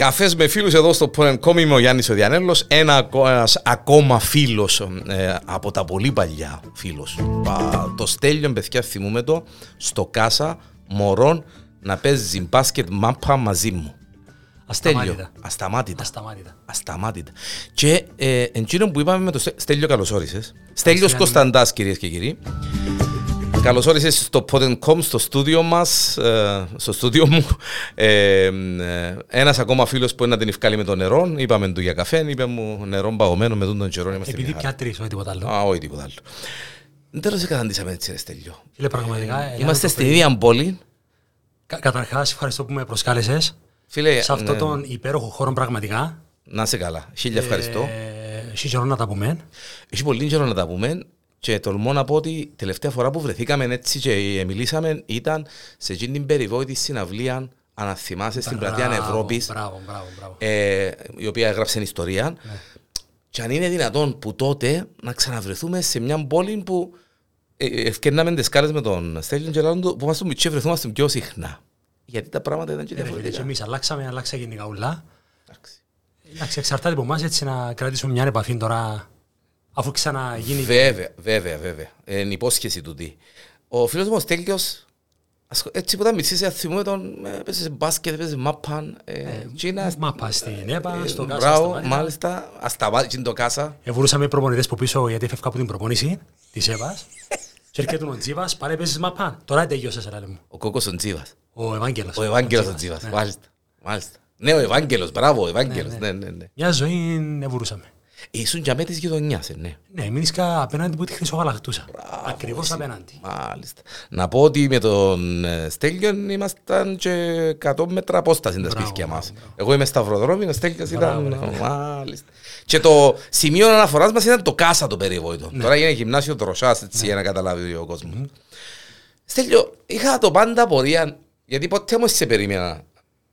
Καφές με φίλους εδώ στο Πονενκόμ είμαι ο Γιάννης ο Διανέλος. Ένα ένας ακόμα φίλος ε, από τα πολύ παλιά φίλος. Το Στέλιο, παιδιά, θυμούμε το στο Κάσα Μωρών να παίζει μπάσκετ μάπα μαζί μου. Ασταμάτητα. Ασταμάτητα. Ασταμάτητα. Ασταμάτητα. Και ε, εκείνο που είπαμε με το Στέ- Στέλιο, καλώς όρισες. Στέλιος Γιάννη. Κωνσταντάς, κυρίες και κύριοι. Καλώς όρισες στο Pod.com, στο στούντιο μας, στο στούντιο μου. Ε, ε, Ένας ακόμα φίλος που είναι να την ευκάλει με το νερό. Είπαμε του για καφέ, είπε μου νερό παγωμένο με τον καιρό. Είμαστε Επειδή μια χαρά. πια τρεις, όχι τίποτα άλλο. Α, όχι τίποτα άλλο. Δεν σε καταντήσαμε έτσι, ρε Στέλιο. Φίλε, πραγματικά. έλα να Είμαστε το στην πει. ίδια πόλη. Κα- Καταρχάς, ευχαριστώ που με προσκάλεσες Φίλε, σε αυτό ναι, τον υπέροχο χώρο πραγματικά. να σε καλά. Χίλια ευχαριστώ. Ε, Έχει καιρό να τα πούμε. Έχει πολύ καιρό να τα πούμε και τολμώ να πω ότι τελευταία φορά που βρεθήκαμε έτσι και μιλήσαμε ήταν σε εκείνη την περιβόητη συναυλία αν θυμάσαι στην πλατεία Μπράβο, Ευρώπης Μπράβο, μπράβο, μπράβο. ε, η οποία έγραψε ιστορία και αν είναι δυνατόν που τότε να ξαναβρεθούμε σε μια πόλη που ε, ευκαιρνάμε τις κάρες με τον Στέλιο και λένε του που είμαστε μητσί βρεθούμαστε πιο συχνά γιατί τα πράγματα ήταν και Ε, ρε, φίλε, Και διαφορετικά εμείς αλλάξαμε, αλλάξα γενικά ουλά. Εντάξει. Εντάξει, εξαρτάται από εμάς έτσι να κρατήσουμε μια επαφή τώρα αφού ξαναγίνει. Βέβαια, βέβαια, βέβαια. Ε, Είναι υπόσχεση του τι. Ο φίλος μου ο Στέλιος, ασχο- έτσι που ήταν μητσής, ε, θυμούμε τον, ε, έπαιζε σε μπάσκετ, έπαιζε μάπαν, ε, Κίνα, Μάπα στην ΕΠΑ, ε, στο Κάσα. Μπράβο, Ασταμάτητα. μάλιστα, ασταμάτησε το κάσα. Εβρούσαμε προπονητές που πίσω γιατί έφευκα από την προπόνηση της ΕΠΑς. Και έρχεται ο Τζίβας, πάλι παίζεις μαπά. Τώρα τελειώσες, ρε μου. Ο Κόκος ο Τζίβας. Ο Ευάγγελος. Ο Ευάγγελος ο Τζίβας, Τζίβας, ναι. μάλιστα. Μάλιστα. Ναι, ο Ευάγγελος, μπράβο, ο Ευάγγελος, ναι, ναι, ναι. Μια ζωή εβρούσαμε. Ήσουν για με της γειτονιάς, ε, ναι. Ναι, μείνισκα απέναντι που τη χρυσογαλακτούσα. Ακριβώς απέναντι. Μάλιστα. Να πω ότι με τον ε, Στέλιον ήμασταν και 100 μέτρα απόσταση τα Μπράβο, σπίτια μας. μπράβο, Εγώ είμαι σταυροδρόμι, ο Στέλιος Μπράβο, ήταν... Μάλιστα. Και το σημείο αναφοράς μας ήταν το κάσα το περιβόητο. Τώρα είναι γυμνάσιο δροσάς, έτσι, για να καταλάβει ο κόσμος. Στέλιο, είχα το πάντα πορεία, γιατί ποτέ όμως σε περίμενα.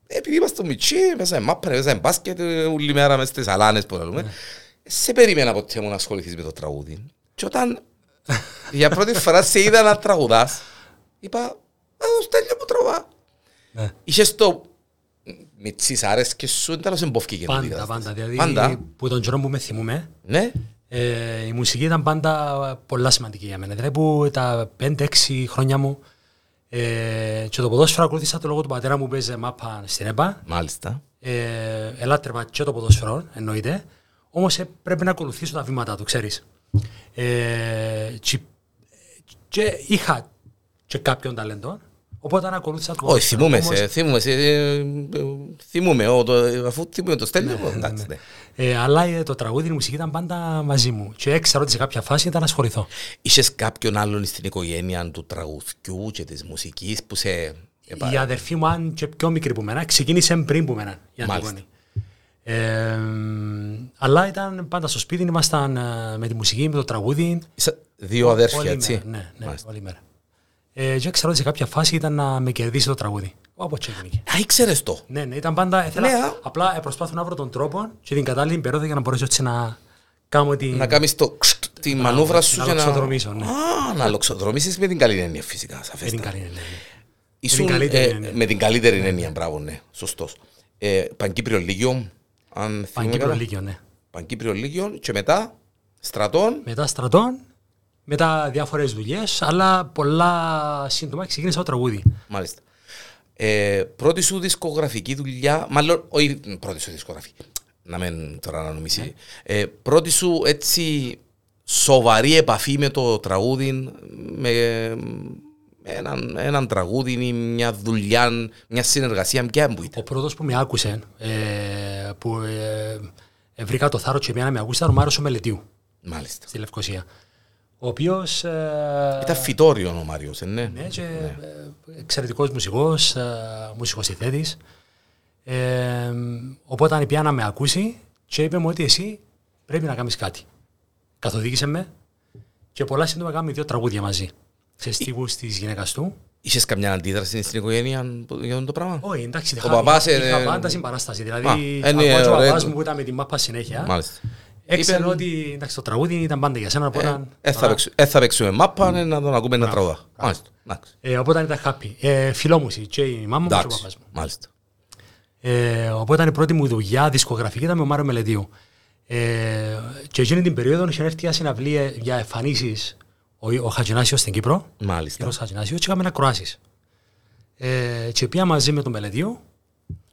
Επειδή είμαστε μητσί, παίζαμε μάπα, παίζαμε μπάσκετ ε, όλη μέρα μες στις αλάνες που λέμε. Σε περίμενα ποτέ μου να ασχοληθείς με το τραγούδι. Και όταν για πρώτη φορά σε είδα να τραγουδάς, είπα, «Α, ο Στέλιο που τραγουδά. Ναι. Είχες το μητσής άρεσκες σου, δεν τέλος εμπόφηκε και Πάντα, πάντα. Δηλαδή, Πάντα. που τον καιρό που με θυμούμε, Ναι, ε, η μουσική ήταν πάντα πολλά σημαντική για μένα. Δηλαδή που τα 5-6 χρόνια μου ε, και το ποδόσφαιρο ακολούθησα το λόγο του πατέρα μου που παίζει μάπα στην ΕΠΑ. μάλιστα. Ε, ελάτρευα και το ποδόσφαιρο, εννοείται. Όμως ε, πρέπει να ακολουθήσω τα βήματα του, ξέρεις. Ε, και, και είχα και κάποιον ταλέντο, οπότε ακολούθησα το Όχι, θυμούμε Όμως, σε, θυμούμε σε, ε, ε, θυμούμε, ο, το, αφού θυμούμε το Στέλιο, εντάξει, ναι. Ε, αλλά ε, το τραγούδι, η μουσική ήταν πάντα μαζί μου. Και έξερα ότι σε κάποια φάση ήταν να ασχοληθώ. Είχες κάποιον άλλον στην οικογένεια του τραγουδιού και της μουσικής που σε... επα- Η αδερφή μου, αν και πιο μικρή που μένα, ξεκίνησε πριν που μένα η Μάλιστα. Αντιγόνη. Ε, αλλά ήταν πάντα στο σπίτι, ήμασταν ε, με τη μουσική, με το τραγούδι. Είσαι δύο αδέρφια, όλη έτσι; μέρα, Ναι, ναι, Μάλιστα. όλη μέρα. Ε, και ξέρω ότι σε κάποια φάση ήταν να με κερδίσει το τραγούδι. Όπω ξεκίνηκε. Α, ήξερες το; Ναι, ναι, ήταν πάντα. Ήθελα, Ναι, α. απλά ε, προσπάθω να βρω τον τρόπο και την κατάλληλη περίοδο για να μπορέσω έτσι να κάνω την. Να κάνεις το ξτ, τη μανούβρα σου να και να... λοξοδρομήσω, ναι. Α, να λοξοδρομήσεις με την καλή έννοια φυσικά, με την σαφέστα. καλή, ναι, ναι. Ήσουν, την καλύτερη ε, έννοια. Με την καλύτερη έννοια, μπράβο, ναι, σωστός. Ε, Παγκύπριο Λύκειο, αν θυμούμε Παγκύπριο καλά. Λύκειο, ναι. Παγκύπριο Λύκειο και μετά στρατών. Μετά στρατών, μετά διάφορες δουλειές, αλλά πολλά σύντομα ξεκίνησα το τραγούδι. Μάλιστα. Ε, πρώτη σου δισκογραφική δουλειά, μάλλον, όχι πρώτη σου δισκογραφική, να μην τώρα να νομίσει. Ε, πρώτη σου έτσι σοβαρή επαφή με το τραγούδι, με, με έναν, έναν τραγούδι ή μια δουλειά, μια συνεργασία, ποια που Ο ήταν. πρώτος που με άκουσε, ε, που ε, ε, βρήκα το θάρρος και εμένα να με ακούσει, ήταν ο Μάριο ο Μελετίου Μάλιστα. στη Λευκοσία. Ο οποίος. Ε, Ήταν φυτόριο ο Μάριος, ε, ναι. ναι, και, ε, εξαιρετικός μουσικός, ε, μουσικοσυθέτης. Ε, οπότε αν πια να με ακούσει και είπε μου ότι εσύ πρέπει να κάνεις κάτι. Καθοδήγησε με και πολλά σύντομα κάναμε δύο τραγούδια μαζί. Σε στίχους της γυναίκας του; Είχες καμιά αντίδραση στην οικογένεια για αυτό το πράγμα; Όχι, εντάξει, Ο είχα, παπάς, είχα, είχα ε, πάντα συμπαράσταση. Δηλαδή, Α, ακόμα είναι και ο ωραίο. παπάς μου που ήταν με τη μάπα συνέχεια, Μάλιστα. έξερε Είπε- ότι εντάξει, το τραγούδι ήταν πάντα για σένα. Οπότε, Ε, θα παίξου- ε, θα παίξουμε μάπα, ε, να τον ακούμε να τραγουδά. Μάλιστα. εντάξει. ε, οπότε ήταν happy. Ε, φιλόμουσι και η μάμα μου και ο Εντάξει, παπάς μου. μάλιστα. Ε, οπότε ήταν η πρώτη μου δουλειά δισκογραφική ήταν με ο Μάριο Μελετίου. Ε, και εκείνη την περίοδο είχε έρθει για συναυλία για εμφανίσεις ο, ο Χατζινάσιο στην Κύπρο. Μάλιστα. Κύριος Χατζινάσιο, και είχαμε ακροάσει. Ε, και πήγα μαζί με τον Μελετίου.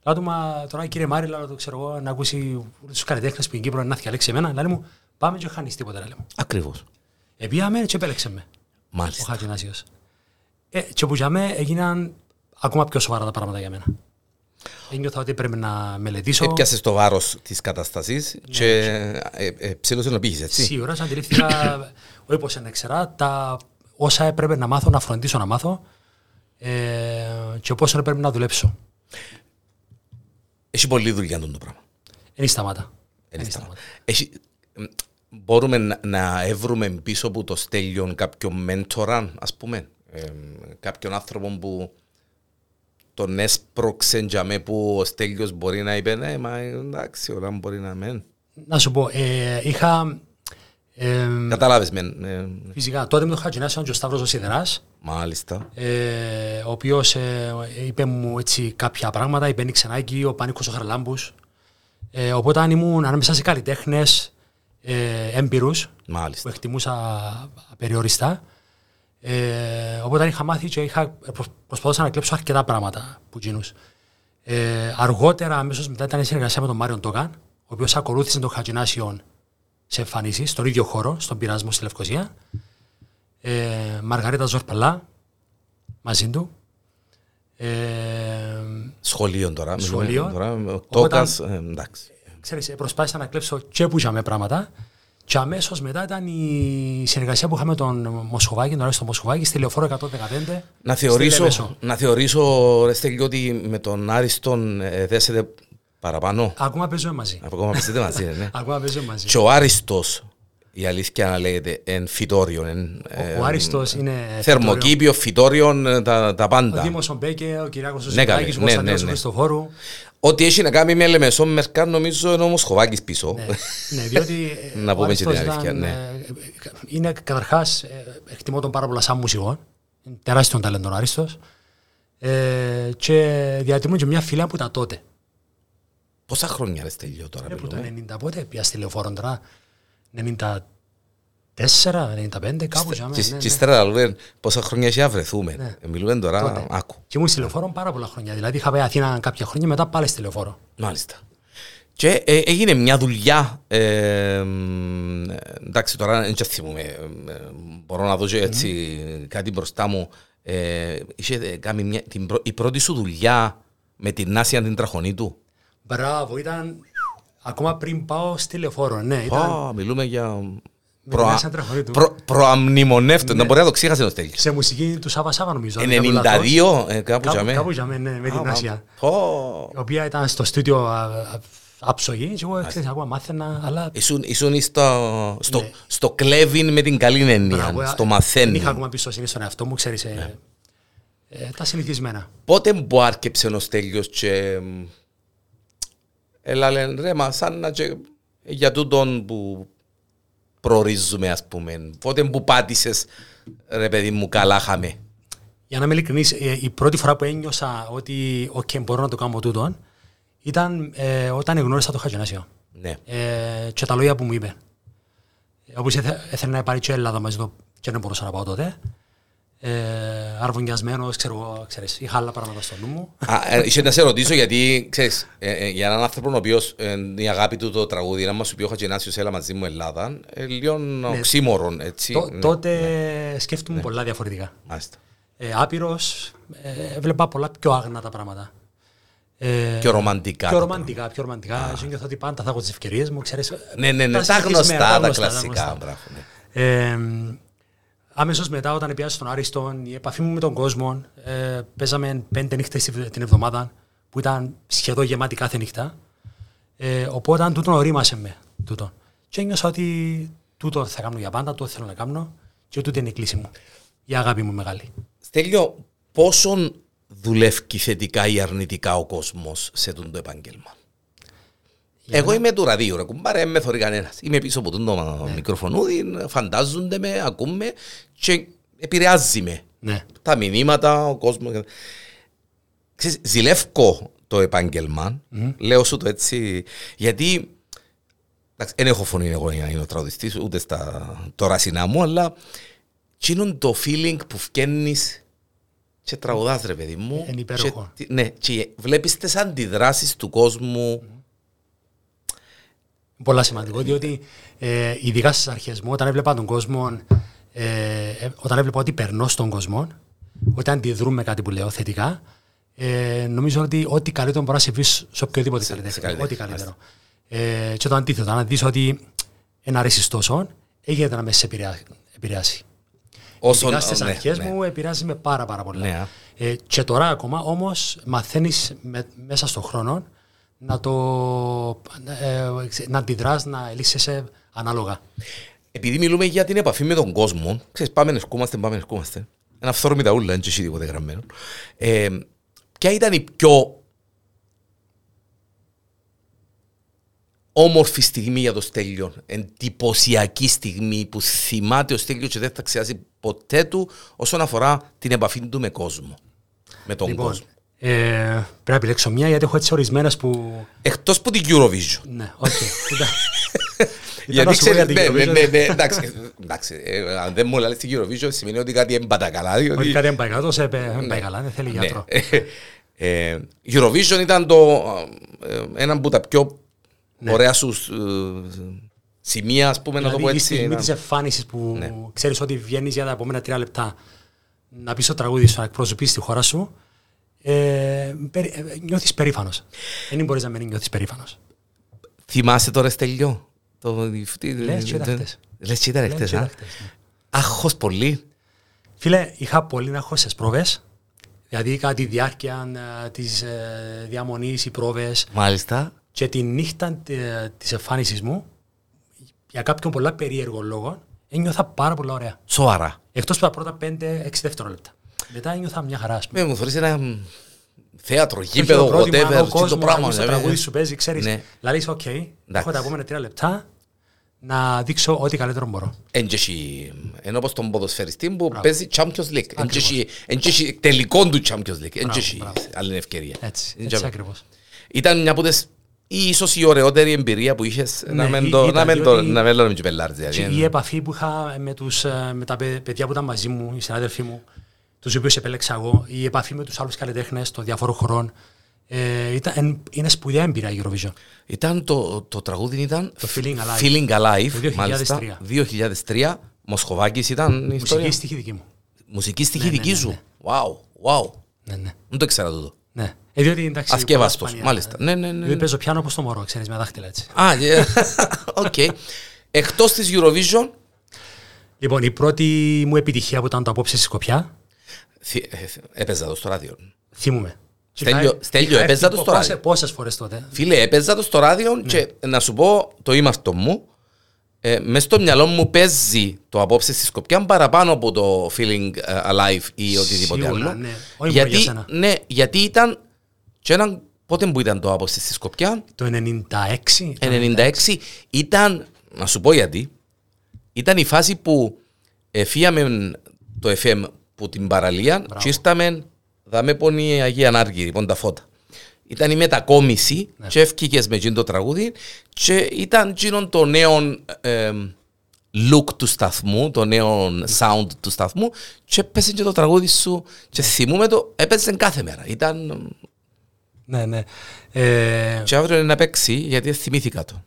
Λέω του, μα τώρα κύριε Μάρη, λέω, το ξέρω εγώ, να ακούσει τους καλλιτέχνες που στην Κύπρο να διαλέξει εμένα. Λέει μου, πάμε και χάνεις τίποτα. Λέει μου. Ακριβώς. Ε, πήγαμε και επέλεξε με ο Μάλιστα. Χατζινάσιο. Ε, και που για μέ έγιναν ακόμα πιο σοβαρά τα πράγματα για μένα. Ένιωθα ότι πρέπει να μελετήσω. Έπιασες το βάρος της κατάστασης και ε, ε, ψήλωσε να πήγε, έτσι. Σίγουρα, σαν αντιλήφθηκα, όχι πως δεν ξέρα, τα όσα έπρεπε να μάθω, να φροντίσω να μάθω ε, και πόσο έπρεπε να δουλέψω. Έχει πολλή δουλειά αυτό το πράγμα. Δεν σταμάτα. Δεν Εν σταματά. Έχει, μ, μπορούμε να, να έβρουμε πίσω από το στέλιον κάποιον μέντορα, ας πούμε, ε, κάποιον άνθρωπο που τον έσπρωξε για με που ο Στέλιος μπορεί να είπε ναι, μα εντάξει, όλα μπορεί να μεν. Να σου πω, ε, είχα ε, Κατάλαβες μεν. ε, φυσικά τότε με το Χατζινάσιο ήταν και ο Σταύρος ο Σιδεράς μάλιστα. ε, ο οποίος ε, είπε μου έτσι κάποια πράγματα, είπε Νίξενάκη, ο Πάνικος ο Χαρλάμπους ε, οπότε αν ήμουν ανάμεσα σε καλλιτέχνες ε, έμπειρους που Μάλιστα. εκτιμούσα απεριοριστά. Ε, οπότε είχα μάθει και είχα, προσ- προσπαθούσα να κλέψω αρκετά πράγματα που γίνους. Ε, αργότερα, αμέσως μετά ήταν η συνεργασία με τον Μάριον Τόκαν, ο οποίος ακολούθησε τον Χατζινάσιον σε εμφανίσεις στον ίδιο χώρο, στον πειρασμό στη Λευκοσία. Ε, Μαργαρίτα Ζορπαλά, μαζί του. Ε, Σχολείο τώρα. μιλούμε Σχολείο. Τώρα, ο Οπότε- Τόκας, ε, εντάξει. ξέρεις, ε, προσπάθησα να κλέψω και που είχαμε πράγματα. Και αμέσως μετά ήταν η συνεργασία που είχαμε με τον Μοσχοβάκη, τον Άριστο Μοσχοβάκη, στη λεωφόρο 115. Να στη Λεμεσό. θεωρήσω, να θεωρήσω ρε Στέλιο, ότι με τον Άριστον ε, δέσετε παραπάνω. Ακόμα παίζουμε μαζί. Ακόμα πιστεύετε μαζί, ναι. Ακόμα παίζουμε μαζί. Και ο Άριστος, η αλήθεια να λέγεται, εν φυτόριο. Εν, ε, Ο Άριστος είναι Θερμοκήπιο, φυτόριο, ε, τα, τα Ο πάντα. Δήμος ο Μπέκε, ο Κυριάκος ο Ναι, καλέ, Ζητάκης, ο ναι, Κωνσταντίνος ναι, ο ναι. Χριστοφόρου. Ό,τι έχει να κάνει με Λεμεσό Μερκά, νομίζω είναι όμως Χοβάκης πίσω. Ναι, ναι, διότι ε, Να ο πούμε και την Άριστος αλήθεια, ήταν, ναι. ε, Είναι καταρχάς, ε, εκτιμώ τον πάρα πολλά σαν μουσικό. Είναι τεράστιο ταλέντο ο Άριστος. Ε, και διατηρούμε και μια φιλία που ήταν τότε. Πόσα χρόνια ρε Στέλιο τώρα Ε, που το μιλούμε. 90 πότε πια στη λεωφόρο τώρα. 94, 95 κάπου για Και- μένα. Και ύστερα λέμε πόσα χρόνια έχει να βρεθούμε. Ναι. Ε, Μιλούμε τώρα, Τότε. άκου. Και ήμουν στη λεωφόρο πάρα πολλά χρόνια. Δηλαδή είχα πάει Αθήνα κάποια χρόνια μετά πάλι στη λεωφόρο. Μάλιστα. Και ε, έγινε μια δουλειά. Ε, μ, ε, εντάξει, τώρα δεν θυμούμαι. ε, ε, μπορώ να δω και έτσι κάτι μπροστά μου. Ε, είχε ε, κάνει μια, την, πρω- η πρώτη σου δουλειά με την Νάσια την τραχονίτου. Μπράβο, ήταν ακόμα πριν πάω στη λεωφόρο. Ναι, ήταν Α, μιλούμε για. Την Προα, Νάσια Τραχονίτου. προ, προαμνημονεύτο. Να μπορεί να το ξέχασε ο Στέλιος. σε μουσική του Σάβα Σάβα νομίζω. αν δεν κάνω λάθος. 92, ε, κάπου για Κάπου, μέ. κάπου για μένα, ναι, με την Α, Άσια. πω. Η οποία ήταν στο στούντιο α, α, άψογη και εγώ ξέρεις, ακόμα μάθαινα, αλλά Ήσουν, ήσουν στο, στο, Ναι. στο κλέβιν με την καλή έννοια, Μπράβο, ε, στο Δεν μαθαίνει. είχα ακόμα πιστοσύνη στον εαυτό μου, ξέρεις, ε, Ναι. ε, τα συνηθισμένα. Πότε που άρκεψε ο Στέλιος και μ, έλα λένε ρε μα σαν να και για τούτον που προορίζουμε ας πούμε. Πότε που πάτησες ρε παιδί μου καλά χαμε. Για να είμαι ειλικρινής, ε, η πρώτη φορά που ένιωσα ότι okay, μπορώ να το κάνω τούτο ήταν ε, όταν γνώρισα το Χατζινάσιο Ναι. ε, και τα λόγια που μου είπε. Ε, όπως έθε, έθελε να πάρει και η Ελλάδα μαζί του και δεν μπορούσα να πάω τότε. Ε, αρβουνιασμένος, ξέρω εγώ, ξέρεις, είχα άλλα πράγματα στο νου μου. Α, ε, Είχε να σε ρωτήσω γιατί, ξέρεις, ε, ε, για έναν άνθρωπο ο οποίος ε, η αγάπη του το τραγούδι, να μας σου πει ο Χατζινάσιος έλα μαζί μου Ελλάδα, ε, λίγο οξύμορον, έτσι. Τό- ναι. τότε σκέφτομαι πολλά διαφορετικά. Μάλιστα. Ε, άπειρος, ε, έβλεπα πολλά πιο άγνα τα πράγματα. Ε, Πιο ρομαντικά. Πιο το ρομαντικά, πιο ρομαντικά. Και νιώθω ότι πάντα θα έχω τις ευκαιρίες μου, ξέρεις. Ναι, ναι, ναι, τα συνηθισμένα, γνωστά, τα γνωστά, κλασικά. γνωστά. μπράβο, ναι. Ε, Άμεσω μετά, όταν πιάσα στον Άριστον, η επαφή μου με τον κόσμο, ε, παίζαμε πέντε νύχτες την εβδομάδα, που ήταν σχεδόν γεμάτη κάθε νύχτα. Ε, οπότε τούτο ορίμασε με. Τούτο. Και ένιωσα ότι τούτο θα κάνω για πάντα, το θέλω να κάνω και τούτο είναι η κλίση μου. Η αγάπη μου μεγάλη. Στέλιο, πόσον δουλεύει θετικά ή αρνητικά ο κόσμος σε αυτό το επάγγελμα; Εγώ είμαι του ραδίου, ρε κουμπάρε, δεν με θωρεί κανένας. Είμαι πίσω από το Ναι. μικροφωνούδι, φαντάζονται με, ακούμε και επηρεάζει με. Ναι. Τα μηνύματα, ο κόσμος. Ξέρεις, ζηλεύκω το επάγγελμα, λέω σου το έτσι, γιατί εντάξει, δεν έχω φωνή εγώ για να είμαι τραγουδιστής, ούτε στα τώρα μου, αλλά είναι το feeling που φκένεις και τραγουδάς ρε παιδί μου. Είναι υπέροχο. Και, ναι, και βλέπεις τις αντιδράσεις του κόσμου. Πολλά σημαντικό, διότι ε, ειδικά στις αρχές μου, όταν έβλεπα τον κόσμο, ε, ε, όταν έβλεπα ότι περνώ στον κόσμο, όταν αντιδρούν με κάτι που λέω θετικά, ε, νομίζω ότι ό,τι καλύτερο μπορεί να συμβεί σε οποιοδήποτε καλλιτέχνη. Ό,τι καλύτερο. Ε, και το αντίθετο, αν δεις ότι ένα αρέσεις τόσο, έγινε να με σε επηρεάσει. Όσο Ειδικά στις ναι, αρχές ναι. μου επηρεάζει με πάρα πάρα πολλά. Ναι. Ε, και τώρα ακόμα όμως μαθαίνεις με, μέσα στον χρόνο να το ε, να αντιδράς, να λύσεσαι ανάλογα. Επειδή μιλούμε για την επαφή με τον κόσμο, ξέρεις πάμε να σκούμαστε, πάμε να σκούμαστε. Ένα φθόρμη τα ούλα, δεν έχει τίποτε γραμμένο. Ε, ποια ήταν η πιο όμορφη στιγμή για το Στέλιο. Εντυπωσιακή στιγμή που θυμάται ο Στέλιος και δεν θα ξεχάσει ποτέ του όσον αφορά την επαφή του με κόσμο. Με τον λοιπόν, κόσμο. Ε, πρέπει να επιλέξω μια γιατί έχω έτσι ορισμένες που. Εκτός από την Eurovision. Ναι, οκ. Γιατί ξέρει, ναι, ναι, ναι, ναι, εντάξει, εντάξει, ε, αν δεν μου λέει στην Eurovision σημαίνει ότι κάτι εν πατά καλά. Διότι... Όχι κάτι εν πατά καλά, τόσο εν πατά καλά, δεν θέλει γιατρό. Ε, Eurovision ήταν το, ε, ένα από τα πιο ναι. ωραία σου ε, σημεία, ας πούμε, δηλαδή, να το πω έτσι. Η στιγμή της εμφάνισης που ναι. ξέρεις ότι βγαίνεις για τα επόμενα τρία λεπτά να πεις το τραγούδι σου, να εκπροσωπήσει τη χώρα σου, ε, περι, ε, νιώθεις περήφανος. Δεν μπορείς να μην νιώθεις περήφανος. Θυμάσαι τώρα στελιό. Το... Λες και δάχτες. Λες και δάχτες, α; Άχος πολύ. Φίλε, είχα πολύ να έχω στις πρόβες. Δηλαδή κατά τη διάρκεια ε, της ε, διαμονής, οι πρόβες. Μάλιστα. Και τη νύχτα της εμφάνισης μου, για κάποιον πολλά περίεργο λόγο, ένιωθα πάρα πολλά ωραία. Σοβαρά. Εκτός από τα πρώτα 5-6 δευτερόλεπτα. Μετά ένιωθα μια χαρά. Με μου θεωρείς ένα θέατρο, γήπεδο, whatever, και το πράγμα. Το τραγούδι σου παίζει, ξέρεις. Ναι. Δηλαδή, οκ, έχω τα επόμενα τρία λεπτά να δείξω ό,τι καλύτερο μπορώ. Ενώ όπως τον ποδοσφαιριστή που παίζει Champions League. Εν τελικό του Champions League. Εν άλλη ευκαιρία. Έτσι, έτσι ακριβώς. Ήταν μια από τις ίσως η ωραιότερη εμπειρία που είχες ναι, να μην το να μην το πελάρτζε. Η επαφή που είχα με, τους, ε, με τα παιδιά που ήταν μαζί μου, οι συνάδελφοί μου, τους οποίους επέλεξα εγώ, η επαφή με τους άλλους καλλιτέχνες των διαφόρων χωρών, ε, ήταν, είναι σπουδαία εμπειρία η Eurovision. Ήταν το, το τραγούδι ήταν το Feeling Alive, Feeling Alive το 2003. Μάλιστα, 2003. Μοσχοβάκης ήταν η ιστορία. Μουσική στοιχή δική μου. Μουσική στοιχή ναι, ναι δική ναι, σου. Ναι, Wow, wow. Ναι, ναι. Δεν το ήξερα τούτο. Ναι. Ε, διότι εντάξει. Ασκεύαστος, μάλιστα. Ναι, ναι, ναι. Διότι παίζω πιάνω όπως το μωρό, ξέρεις, με δάχτυλα έτσι. Α, οκ. Εκτός της Eurovision. Λοιπόν, η πρώτη μου επιτυχία που ήταν το απόψε στη Σκοπιά. Ε, έπαιζα το στο ράδιο. Θυμούμε. Στέλιο, στέλιο έπαιζα το στο ράδιο. Πόσες φορές τότε. Φίλε, έπαιζα το στο ράδιο ναι. και να σου πω το ήμαστο μου. Ε, Μες στο μυαλό μου παίζει το απόψε στη Σκοπιά παραπάνω από το feeling uh, alive ή οτιδήποτε Σίγουρα, άλλο. Ναι. Όχι γιατί, για ναι, γιατί ήταν και έναν, πότε που ήταν το απόψε στη Σκοπιά; Το 96. 96 ήταν, να σου πω γιατί, ήταν η φάση που εφίαμε το FM που την παραλία Μπράβο. και ήρθαμε δαμε πόνη η Αγία Ανάργυρη, πόν τα φώτα. Ήταν η μετακόμιση ναι. και έφυγες με το τραγούδι και ήταν εκείνο το νέο ε, look του σταθμού, το νέο sound του σταθμού και έπαιζε και το τραγούδι σου και ναι. θυμούμε το, έπαιζε κάθε μέρα. Ήταν... Ναι, ναι. Ε... Και αύριο είναι να παίξει γιατί θυμήθηκα το.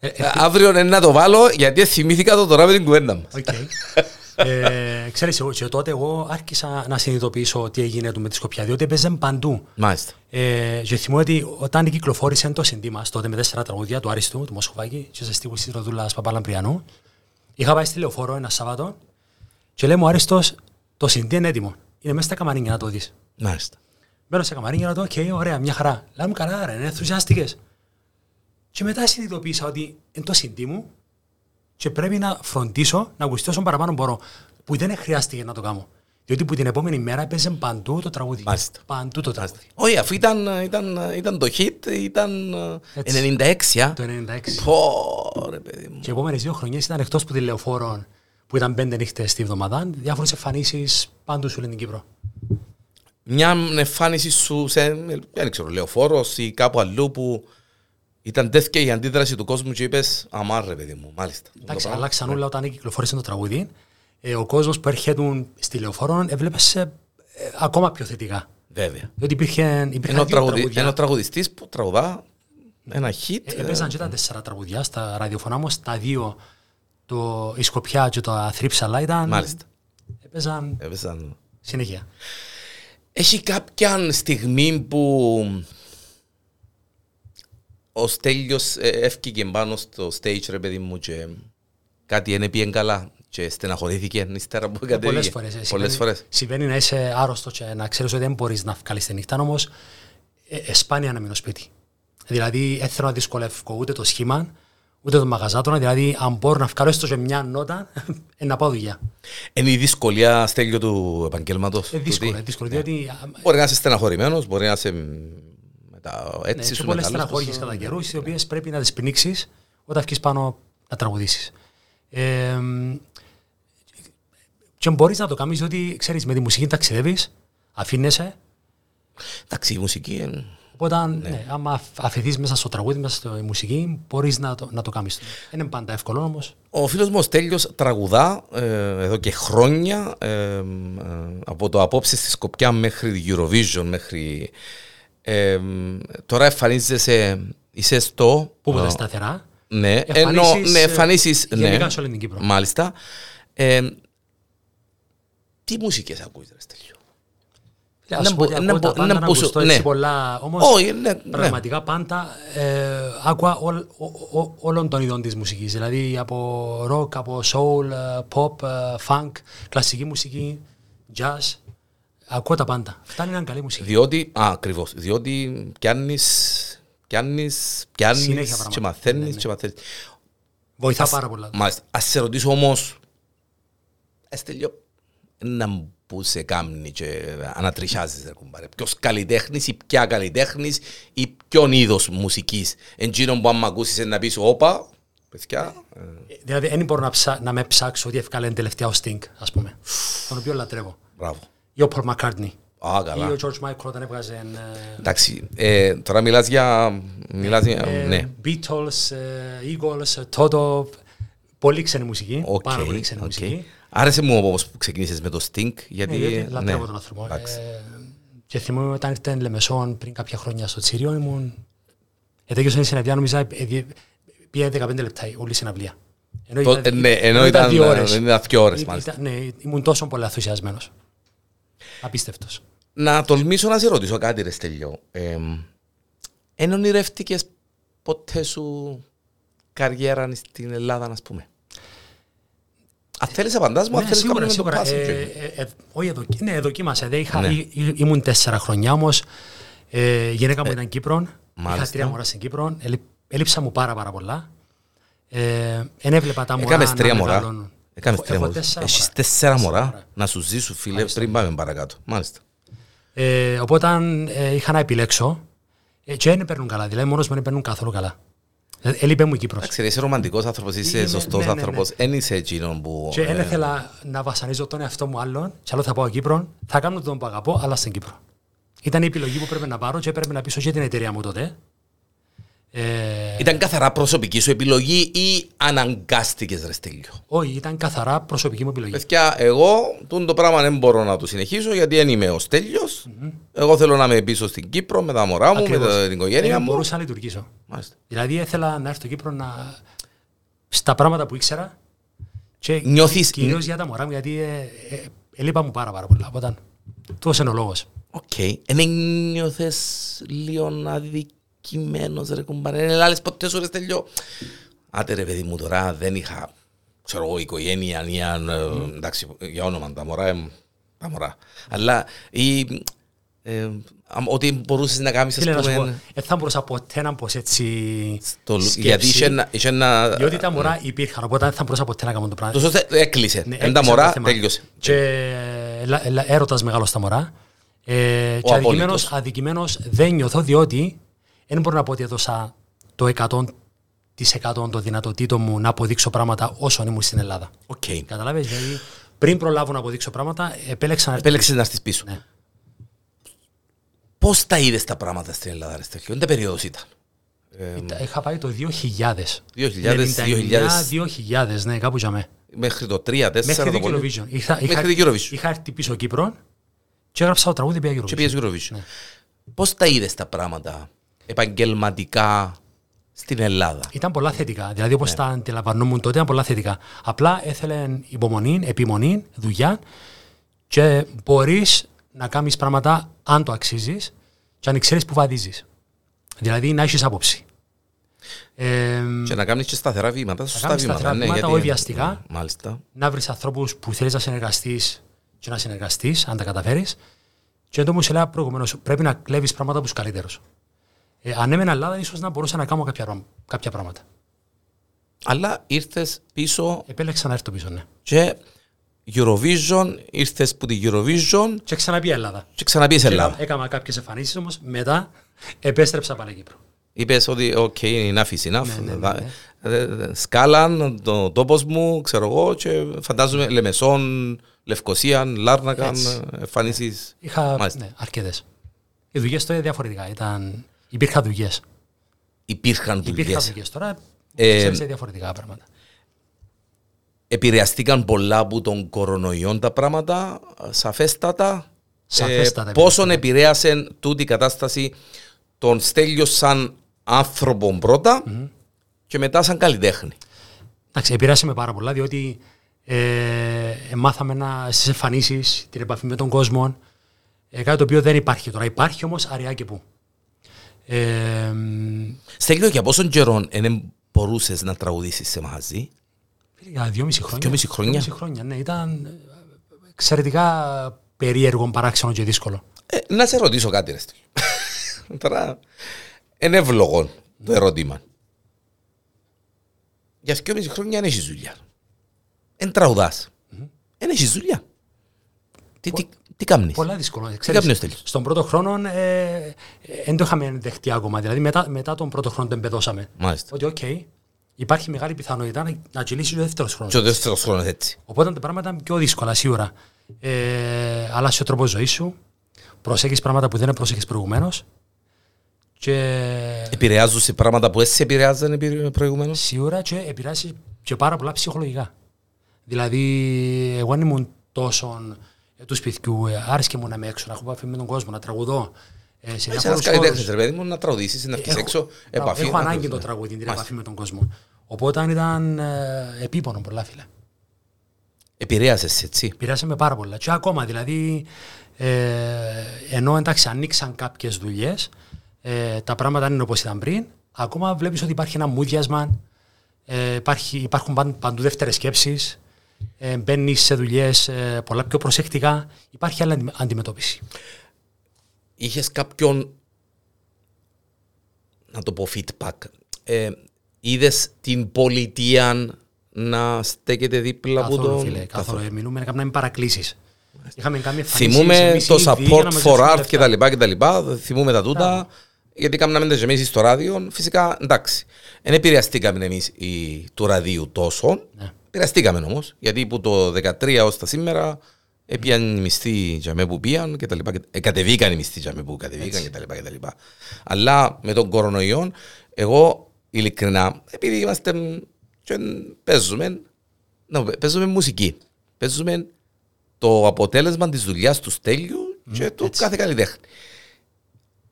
Ε, ε, αύριο είναι να το βάλω γιατί θυμήθηκα το τώρα με την κουβέντα μας. Okay. ε, ξέρεις, και τότε εγώ άρχισα να συνειδητοποιήσω τι έγινε με τη Σκοπιά, διότι έπαιζε παντού. Μάλιστα. Ε, και θυμώ ότι όταν κυκλοφόρησε το συντή μας, τότε με τέσσερα τραγουδιά του Άριστου, του Μοσχοβάκη, και σε στίχους της Ροδούλας Παπαλαμπριανού, είχα πάει στη λεωφόρο ένα Σάββατο και λέει μου Άριστος, το CD είναι έτοιμο. Είναι μέσα στα καμαρίνια να το δεις. Μάλιστα. Μπαίνω σε καμαρίνια να το, ok, okay, ωραία, μια χαρά. Λέω μου καλά, ρε, είναι ενθουσιάστηκες. Και μετά συνειδητοποίησα ότι είναι το CD μου και πρέπει να φροντίσω να ακουστεί όσο παραπάνω μπορώ. Που δεν χρειάστηκε να το κάνω. Διότι που την επόμενη μέρα έπαιζε παντού το τραγούδι. Μάλιστα. Παντού το τραγούδι. Όχι, αφού ήταν, ήταν, ήταν το hit, ήταν Έτσι. 96. Το 96. Πω, ρε παιδί μου. Και οι επόμενες δύο χρονιές ήταν εκτός που τηλεοφόρων που ήταν πέντε νύχτες τη εβδομάδα, διάφορες εμφανίσεις παντού σου λένε την Κύπρο. μια εμφάνιση σου σε, δεν ξέρω, λεωφόρος ή κάπου αλλού που ήταν τέτοια η αντίδραση του κόσμου και είπες αμάρ ρε παιδί μου, μάλιστα. Εντάξει, Το πράγμα. αλλάξαν όλα όταν κυκλοφόρησε το τραγούδι. Ε, ο κόσμος που έρχεται στη λεωφόρο έβλεπε σε, ε, ακόμα πιο θετικά. Βέβαια. Διότι υπήρχε, Ενώ υπήρχαν ο, δύο τραγουδι... τραγούδια. ενώ ο τραγουδιστής που τραγουδά ένα hit. Ε, έπαιζαν και τα τέσσερα τραγουδιά στα ραδιοφωνά μου. Τα δύο, το, η Σκοπιά και το Θρύψαλα ήταν. Μάλιστα. Έπαιζαν Έπαιζαν. συνέχεια. Έχει κάποια στιγμή που ο Στέλιος ε, έφυγε πάνω στο stage ρε παιδί μου και κάτι δεν πήγε καλά και στεναχωρήθηκε ύστερα που κατέβηκε. Πολλές φορές. Πολλές φορές. Συμβαίνει να είσαι άρρωστο και να ξέρεις ότι δεν μπορείς να βγάλεις τη νύχτα, όμως ε, ε, σπάνια να μείνω σπίτι. Δηλαδή, δεν θέλω να δυσκολεύω ούτε το σχήμα, ούτε το μαγαζάτονα. Δηλαδή, αν μπορώ να βγάλω έστω και μια νότα, ε, να πάω δουλειά. Είναι η δυσκολία Στέλιο του επαγγέλματος. Ε, δύσκολο, τούτη. ε, δύσκολο. Διότι α, Μπορεί να είσαι στεναχωρημένος, μπορεί να είσαι μετά ναι, έτσι και σου πολλές μετάλλευτος. στεναχώρια κατά καιρούς, οι οποίες πρέπει να τις πνίξεις όταν βγει πάνω να τραγουδήσεις. Ε, μ, και μπορείς να το κάνεις διότι ξέρεις, με τη μουσική ταξιδεύεις, αφήνεσαι, Εντάξει, η μουσική είναι... Οπότε, ναι. άμα αφαιθείς μέσα στο τραγούδι, μέσα στη μουσική, μπορείς να το, να το κάνεις. Δεν είναι πάντα εύκολο όμως. Ο φίλος μου ο Στέλιος τραγουδά ε, εδώ και χρόνια ε, ε, από το απόψε στη Σκοπιά μέχρι τη Eurovision μέχρι ε, τώρα εμφανίζεσαι είσαι στο Πού ε, ποτέ σταθερά; ναι, Εμφανίσεις, ενώ, ναι, ε, εμφανίσεις, ναι, γενικά σε όλη την Κύπρο. μάλιστα ε, τι μουσικές ακούεις ρε Στέλιο; Ας να πω μπο- ότι να ακούω τα μπο- πάντα να να μπω σου- ακουστώ ναι. έτσι πολλά, όμως Όχι, ναι, ναι. πραγματικά πάντα ε, άκουα όλ, ο- ο- όλων των ειδών της μουσικής. Δηλαδή από rock, από soul, ε, pop, ε, funk, κλασική μουσική, jazz. Ακούω τα πάντα. Φτάνει να είναι καλή μουσική. Διότι, α, ακριβώς, διότι πιάνεις, πιάνεις, πιάνεις Συνέχεια και πράγματα. μαθαίνεις Ναι, ναι. και μαθαίνεις. Βοηθά Ας- πάρα πολλά. Μάλιστα. Ας σε ρωτήσω όμως, Εστέλιο, να που σε κάμνει και ανατριχιάζεις ρε κουμπάρε. Ποιος καλλιτέχνης ή ποια καλλιτέχνης ή ποιον είδος μουσικής. Εντζήνων που άμα ακούσεις να πεις όπα, παιδιά, ε, Δηλαδή δεν μπορώ να, ψα... να με ψάξω ότι ευκάλεν τελευταία ο Sting, ας πούμε. τον οποίο λατρεύω. μπράβο. Ή ο Paul McCartney. Α, Ή καλά. ο George Michael όταν έβγαζε ε, Εντάξει, ε, τώρα μιλάς για, μιλάς για, ε, ναι. Beatles, ε, Eagles, ε, Toto. Πολύ ξένη μουσική. Οκ, Πάρα πολύ ξένη οκ. μουσική. Άρεσε μου όμως που ξεκίνησες με το Sting, γιατί... Ναι, γιατί λατρεύω ναι, τον άνθρωπο. εντάξει. Ε, και θυμούμαι όταν ήρθε Λεμεσόν πριν κάποια χρόνια στο Τσίριο, ήμουν. Ετέγιωσε η συναυλία, νομίζω, ε, ε, πήγε 15 λεπτά όλη η συναυλία. Ενώ Το- ε, ναι, ενώ ήταν, δύο ε, ώρες. ήταν δύο ώρες, Ή- μάλιστα. ήταν- Ναι, ήμουν τόσο πολύ ενθουσιασμένος. Απίστευτος. Να τολμήσω να σε ρωτήσω κάτι ρε Στέλιο. Ε, εν ονειρεύτηκες ποτέ σου καριέρα στην Ελλάδα, ας πούμε; Αν θέλεις απαντάς μου, αν Ναι, θέλεις σίγουρα, κάνουμε το σίγουρα. passing. Ε, και- ε, ε, όχι, εδώ, ναι, δοκίμασα. Δεν είχα, Ναι. ή- ή- ήμουν τέσσερα χρονιά όμως. Ε, η γυναίκα μου ήταν Κύπρο. Είχα μάλιστα. τρία μωρά στην Κύπρο. Έλει- Έλειψα μου πάρα, πάρα πολλά. Ε, εν έβλεπα τα μωρά Έκαμες να τρία μωρά. Μεγαλώνουν. Έκαμες Έχω- τρία έχω μωρά. τέσσερα Έχεις μωρά. τέσσερα μωρά μωρά. να σου ζήσουν φίλε πριν πάμε παρακάτω. Μάλιστα. Ε, οπότε ε, είχα να επιλέξω. Ε, και δεν παίρνουν καλά. Δηλαδή, μόνος μου δεν παίρνουν καθόλου καλά. Ε, έλειπε μου η Κύπρος. Εντάξει, είσαι ρομαντικός άνθρωπος, είσαι Είμαι- σωστός ναι, ναι, άνθρωπος. Εν είσαι εκείνον που... Και δεν ε, ήθελα να βασανίζω τον εαυτό μου άλλον. Και άλλο θα πάω Κύπρο. Θα κάνω τον που αγαπώ, αλλά στην Κύπρο. Ήταν η επιλογή που πρέπει να πάρω και έπρεπε να πείσω και την εταιρεία μου τότε. Ε, Ήταν καθαρά προσωπική σου επιλογή ή αναγκάστηκες ρε Στέλιο; όχι, ήταν καθαρά προσωπική μου επιλογή. Παιδιά, εγώ τούτο το πράγμα δεν μπορώ να το συνεχίσω γιατί δεν είμαι ο στελιος Εγώ θέλω να είμαι πίσω στην Κύπρο με τα μωρά μου, Ακριβώς. με την οικογένεια Δεν μου. μπορούσα να λειτουργήσω. Μάλιστα. Δηλαδή ήθελα να έρθω στο Κύπρο να... στα πράγματα που ήξερα και Νιώθεις- κυρίως για τα μωρά μου γιατί ε, ε, έλειπα μου πάρα πάρα πολλά. Οπότε τόσος είναι ο λόγος. Οκ. Εν ένιωθες λίγο αδικημένος ρε κουμπάρε. Δεν λάλες ποτές σου ρε Στέλιο. Άτε ρε παιδί μου τώρα δεν είχα ξέρω εγώ οικογένεια ή αν, ε, εντάξει για όνομα τα μωρά ε, τα μωρά. Αλλά ή ε, αμ- ότι μπορούσες να κάνεις ας Φίλε, να σου πω, πούμε δεν θα μπορούσα ποτέ να πω σε έτσι το- σκέψη, γιατί είχε ένα- είχε ένα διότι τα μωρά υπήρχαν, οπότε δεν θα μπορούσα ποτέ να κάνω το πράγμα. Τόσο θε- έκλεισε. Ναι, Εν τα έκλεισε μωρά το θέμα. τέλειωσε. Και ελα- ελα- έρωτας μεγάλος στα μωρά. Ε, και αδικημένος, απόλυτος. αδικημένος δεν νιώθω διότι δεν μπορώ να πω ότι έδωσα το 100% των δυνατοτήτων μου να αποδείξω πράγματα όσο ήμουν στην Ελλάδα. Οκ. Καταλάβες, δηλαδή πριν προλάβω να αποδείξω πράγματα, επέλεξα να έρθω Επέλεξες να έρθεις πίσω. Ναι. Πώς τα είδες τα πράγματα στην Ελλάδα, ρε Στέλιο, είναι περίοδος ήταν. Ήταν- Είχα πάει το 2000. 2000, 2000, ναι, κάπου για με. Μέχρι το 3-4 Μέχρι το το πολύ. Eurovision. Είχα, είχα, Μέχρι το Eurovision. είχα έρθει πίσω Κύπρο και έγραψα το τραγούδι πια Και Eurovision. πήγες Eurovision. Πώς τα είδες τα πράγματα επαγγελματικά στην Ελλάδα. Ήταν πολλά θετικά. Δηλαδή, Ναι. όπω τα αντιλαμβανόμουν τότε, ήταν πολλά θετικά. Απλά έθελε υπομονή, επιμονή, δουλειά και μπορείς να κάνεις πράγματα αν το αξίζεις και αν ξέρεις που βαδίζεις. Δηλαδή, να έχεις άποψη. Ε, Και να κάνεις και σταθερά βήματα, σωστά κάνεις βήματα. σταθερά ναι, βήματα, γιατί- όχι βιαστικά. Μάλιστα. να βρεις ανθρώπους που θέλεις να συνεργαστείς και να συνεργαστείς, αν τα καταφέρεις. Και το μου σε έλεγα προηγουμένως, πρέπει να κλέβεις πράγματα από του καλύτερου. Ε, αν έμενα Ελλάδα, ίσως να μπορούσα να κάνω κάποια, πρά- κάποια πράγματα. Αλλά ήρθες πίσω Επέλεξα να έρθω πίσω, ναι. και Eurovision, ήρθες που τη Eurovision Και ξαναπεί Ελλάδα. και ξαναπείς Ελλάδα. Έκανα κάποιες εμφανίσεις όμως, μετά επέστρεψα πάλι Κύπρο. Είπες ότι ok, enough is enough. Ναι, ναι, ναι, Δα- ε, Σκάλαν το τόπος μου, ξέρω εγώ, και φαντάζομαι Λεμεσόν, Λευκοσία, Λάρνακα, Έτσι. εμφανίσεις. Είχα Μάλιστα. ναι, αρκετές. Οι δουλειές τώρα διαφορετικά. Ήταν... Υπήρχαν δουλειές. Υπήρχαν Υπήρχαν δουλειές. δουλειές. Τώρα Ε, ξέρεις, διαφορετικά πράγματα. Επηρεαστήκαν πολλά από τον κορονοϊό τα πράγματα, σαφέστατα. Σαφέστατα Ε, πόσον επηρέασε τούτη η κατάσταση τον Στέλιο σαν άνθρωπο πρώτα και μετά σαν καλλιτέχνη. Εντάξει, επηρέασε με πάρα πολλά, διότι ε, ε, μάθαμε να, στις εμφανίσεις, την επαφή με τον κόσμο, ε, κάτι το οποίο δεν υπάρχει τώρα. Υπάρχει όμως αραιά και πού. Ε, μ, Στέλιο, για πόσον καιρό δεν μπορούσες να τραγουδήσεις σε μαζί. φίλε, για δυόμιση χρόνια. Δυόμιση χρόνια. Δυόμιση χρόνια, ναι. Ήταν ε, εξαιρετικά περίεργο, παράξενο και δύσκολο. Ε, να σε ρωτήσω κάτι, ρε Στέλιο. Τώρα, είναι εύλογο το ερώτημα. Για δυόμιση χρόνια δεν έχεις δουλειά. Εν τραγουδάς. Δεν έχεις δουλειά. Τι, τι, τι κάνεις. Πολλά δύσκολο. Τι Ξέρεις, κάνει ο Στέλιος. στον πρώτο χρόνο ε, δεν το είχαμε δεχτεί ακόμα. Δηλαδή μετά, μετά τον πρώτο χρόνο το εμπεδώσαμε. Μάλιστα. Ότι οκ, υπάρχει μεγάλη πιθανότητα να, να κυλήσει ο δεύτερος χρόνος. Και ο δεύτερος χρόνος έτσι. Οπότε τα πράγματα ήταν πιο δύσκολα σίγουρα. Ε, αλλάζει ο τρόπος ζωής σου. Προσέχεις πράγματα που δεν προσέχεις προηγουμένως. Και Επηρεάζουν σε πράγματα που έτσι επηρεάζαν προηγουμένως; σίγουρα και επηρεάζει και πάρα πολλά ψυχολογικά. Δηλαδή, εγώ δεν ήμουν τόσο ε, του σπιτιού. Ε, άρεσε μου να είμαι έξω, να έχω επαφή με τον κόσμο, να τραγουδώ. Ε, σε Είσαι διάφορους ένας καλλιτέχνης, χώρους. ρε παιδί μου, να τραγουδήσεις, να βγεις Έχω- έξω, μπράβο, επαφή. Έχω να ανάγκη το- το τραγούδι, την Μάλιστα. επαφή με τον κόσμο. Οπότε ήταν ε, επίπονο πολλά, φίλε. Επηρέασες έτσι. Πειράσαμε με πάρα πολλά. Και ακόμα δηλαδή, ε, ενώ εντάξει ανοίξαν κάποιες δουλειές, ε, τα πράγματα δεν είναι όπως ήταν πριν, ακόμα βλέπεις ότι υπάρχει ένα μούδιασμα, ε, υπάρχει, υπάρχουν παν- παντού δεύτερες σκέψεις, ε, μπαίνεις σε δουλειές ε, πολλά πιο προσεκτικά, υπάρχει άλλη αντι- αντιμετώπιση. Είχες κάποιον, να το πω feedback, ε, είδες την πολιτεία να στέκεται δίπλα από Καθόλου, τον... φίλε, καθόλου. Ε, Μιλούμε, έκαναμε παρακλήσεις. Είχαμε κάνει εμφανίσεις Θυμούμε εμείς το οι ίδιοι για να support μαζέψουμε for art λεφτά. και τα λοιπά και τα λοιπά. Θυμούμε τα τούτα. Γιατί κάναμε τα εμείς στο ράδιο. Φυσικά, εντάξει. Δεν επηρεαστήκαμε εμείς οι, του ραδίου τόσο. Ναι. Επηρεαστήκαμε όμως. Γιατί που το 2013 ως τα σήμερα έπιαν οι μισθοί για με που πήγαν και τα λοιπά. και- ε, κατεβήκαν οι μισθοί για με που κατεβήκαν και τα λοιπά και τα λοιπά. Αλλά με τον κορονοϊό, εγώ ειλικρινά, επειδή είμαστε μ, και παίζουμε, να, παίζουμε μουσική. Παίζουμε το αποτέλεσμα της δουλειάς του Στέλιου και του έτσι. κάθε καλλιτέχνη.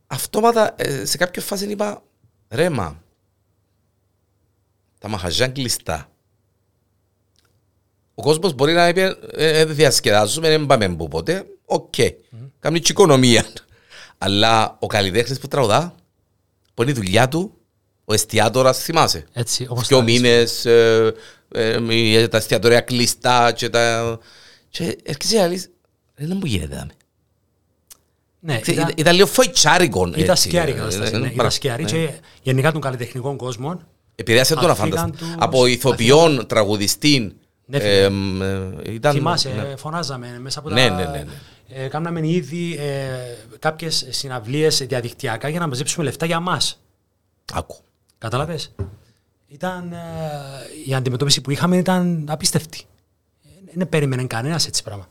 Αυτόματα ε, σε κάποια φάση είπα, ρε μα, τα μαχαζιά κλειστά. Ο κόσμος μπορεί να είπε, ε, ε, διασκεδάζουμε, δεν πάμε που ποτέ. Οκ, κάνει και οικονομία. Αλλά ο καλλιτέχνης που τραγουδά, που είναι η δουλειά του, ο εστιατόρας, θυμάσαι; Έτσι, όπως Δυο τα λες. μήνες, ε, ε, ε, τα εστιατόρια κλειστά και τα... Και έρχεσαι να λες, ρε, δεν μου γίνεται. δάμε. Ναι, Ξέ, ήταν- Ήταν ήταν λίγο φοητσιάρικο. Ήταν έτσι. scary η Ε, κατάσταση. ε, ναι. ε, Ήταν scary ναι. και γενικά των καλλιτεχνικών κόσμων. Επηρέασε τον Αφήκαν αφάνταστα. τους- Από ηθοποιών, τραγουδιστή. Ναι, φίλε. ε, μ, ε, ήταν- Θυμάσαι, ναι. ε, φωνάζαμε μέσα από Ναι, τα... ναι, ναι, ναι. Ε, κάναμε ήδη ε, κάποιες συναυλίες διαδικτυακά για να μαζέψουμε λεφτά για μας. Άκου. Κατάλαβες. Ήταν, ε, η αντιμετώπιση που είχαμε ήταν απίστευτη. Ε, Δεν περίμενε κανένας έτσι πράγμα.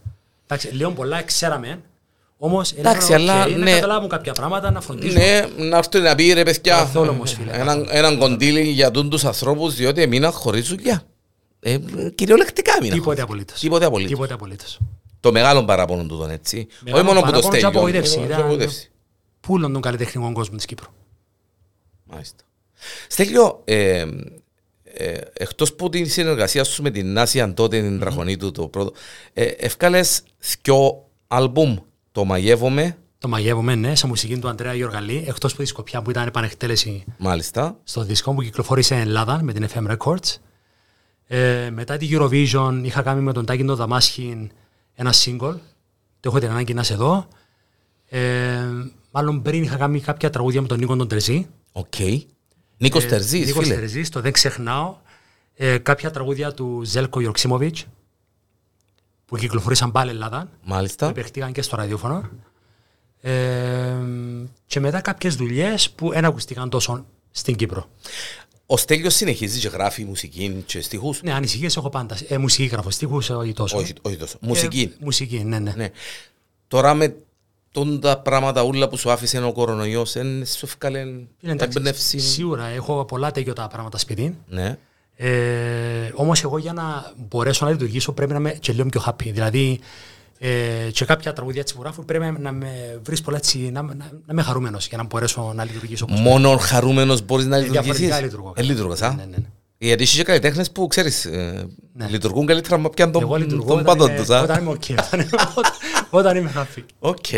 Εντάξει, λέω πολλά, ξέραμε Όμως, Εντάξει, έλεγαν, αλλά, «OK, να ναι. καταλάβουν κάποια πράγματα, να φροντίσουν. Ναι, να έρθει να πει ρε παιδιά, Καθόλου όμως, φίλε, έναν, καθόλου. έναν κοντήλι για τούν τους ανθρώπους διότι έμειναν χωρίς δουλειά. Ε, κυριολεκτικά έμειναν. Τίποτε χωρίς. απολύτως. Τίποτε απολύτως. Τίποτε απολύτως. Το μεγάλο παράπονο του τον έτσι. Όχι Μεγάλο μόνο που το παράπονο και στέλνει. απογοήτευση. Ήταν απογοήτευση. πούλον των καλλιτεχνικών κόσμων της Κύπρου. Μάλιστα. Στέλιο, ε, ε, εκτός που την συνεργασία σου με την Νάσια τότε, την τραχονή του το πρώτο, ε, ευκάλες δυο άλμπουμ, το «Μαγεύομαι», Το μαγεύομαι, ναι, σε μουσική του Αντρέα Γιωργαλλή, εκτός από τη Σκοπιά που ήταν επανεκτέλεση μάλιστα, στο δίσκο που κυκλοφόρησε Ελλάδα με την FM Records. Ε, μετά τη Eurovision είχα κάνει με τον Τάκη τον Δαμάσχη ένα single. Το έχω την ανάγκη να σε δω. Ε, μάλλον πριν είχα κάνει κάποια τραγούδια με τον Νίκο τον Τερζή. οκ. Νίκος Τερζής, Ε, Νίκος φίλε. Τερζής, το Δεν Ξεχνάω. Ε, κάποια τραγούδια του Ζέλικο Γιοξίμοβιτς που κυκλοφορήσαν πάλι Ελλάδα. που Μάλιστα. υπεχτήκαν και στο ραδιόφωνο. Ε, και μετά κάποιες δουλειές που δεν ακουστήκαν τόσο στην Κύπρο. Ο Στέλιος συνεχίζει και γράφει μουσική και στιχούς. Ναι, ανησυχίες έχω πάντα. Ε, μουσική γράφω, στίχους όχι τόσο. Όχι, όχι τόσο. Μουσική. Ε, μουσική, ναι, ναι. Ναι. Τώρα με τούν τα πράγματα ούλα που σου άφησε ο κορονοϊός, δεν σου έφκαλε Είναι εντάξει, έμπνευση. Σίγουρα έχω πολλά τέτοια τα πράγματα σπίτι. Ναι. Ε, Όμως εγώ για να μπορέσω να λειτουργήσω πρέπει να είμαι και λίγο πιο happy. Δηλαδή ε, και κάποια τραγουδιά της που γράφω πρέπει να με βρεις πολλά έτσι, να, να, να είμαι χαρούμενος για να μπορέσω να λειτουργήσω. όπως Μόνο χαρούμενος μπορείς να Ε, διαφορετικά λειτουργήσεις. λειτουργώ. Ε, λειτουργάς, α. Ναι, ναι, ναι. Γιατί είσαι και καλλιτέχνες που ξέρεις, ε, Ναι. λειτουργούν καλύτερα με πιαν Εγώ τον, λειτουργώ τον όταν πάντων είμαι, τους. α. όταν είμαι ok, όταν είμαι, όταν είμαι happy. OK.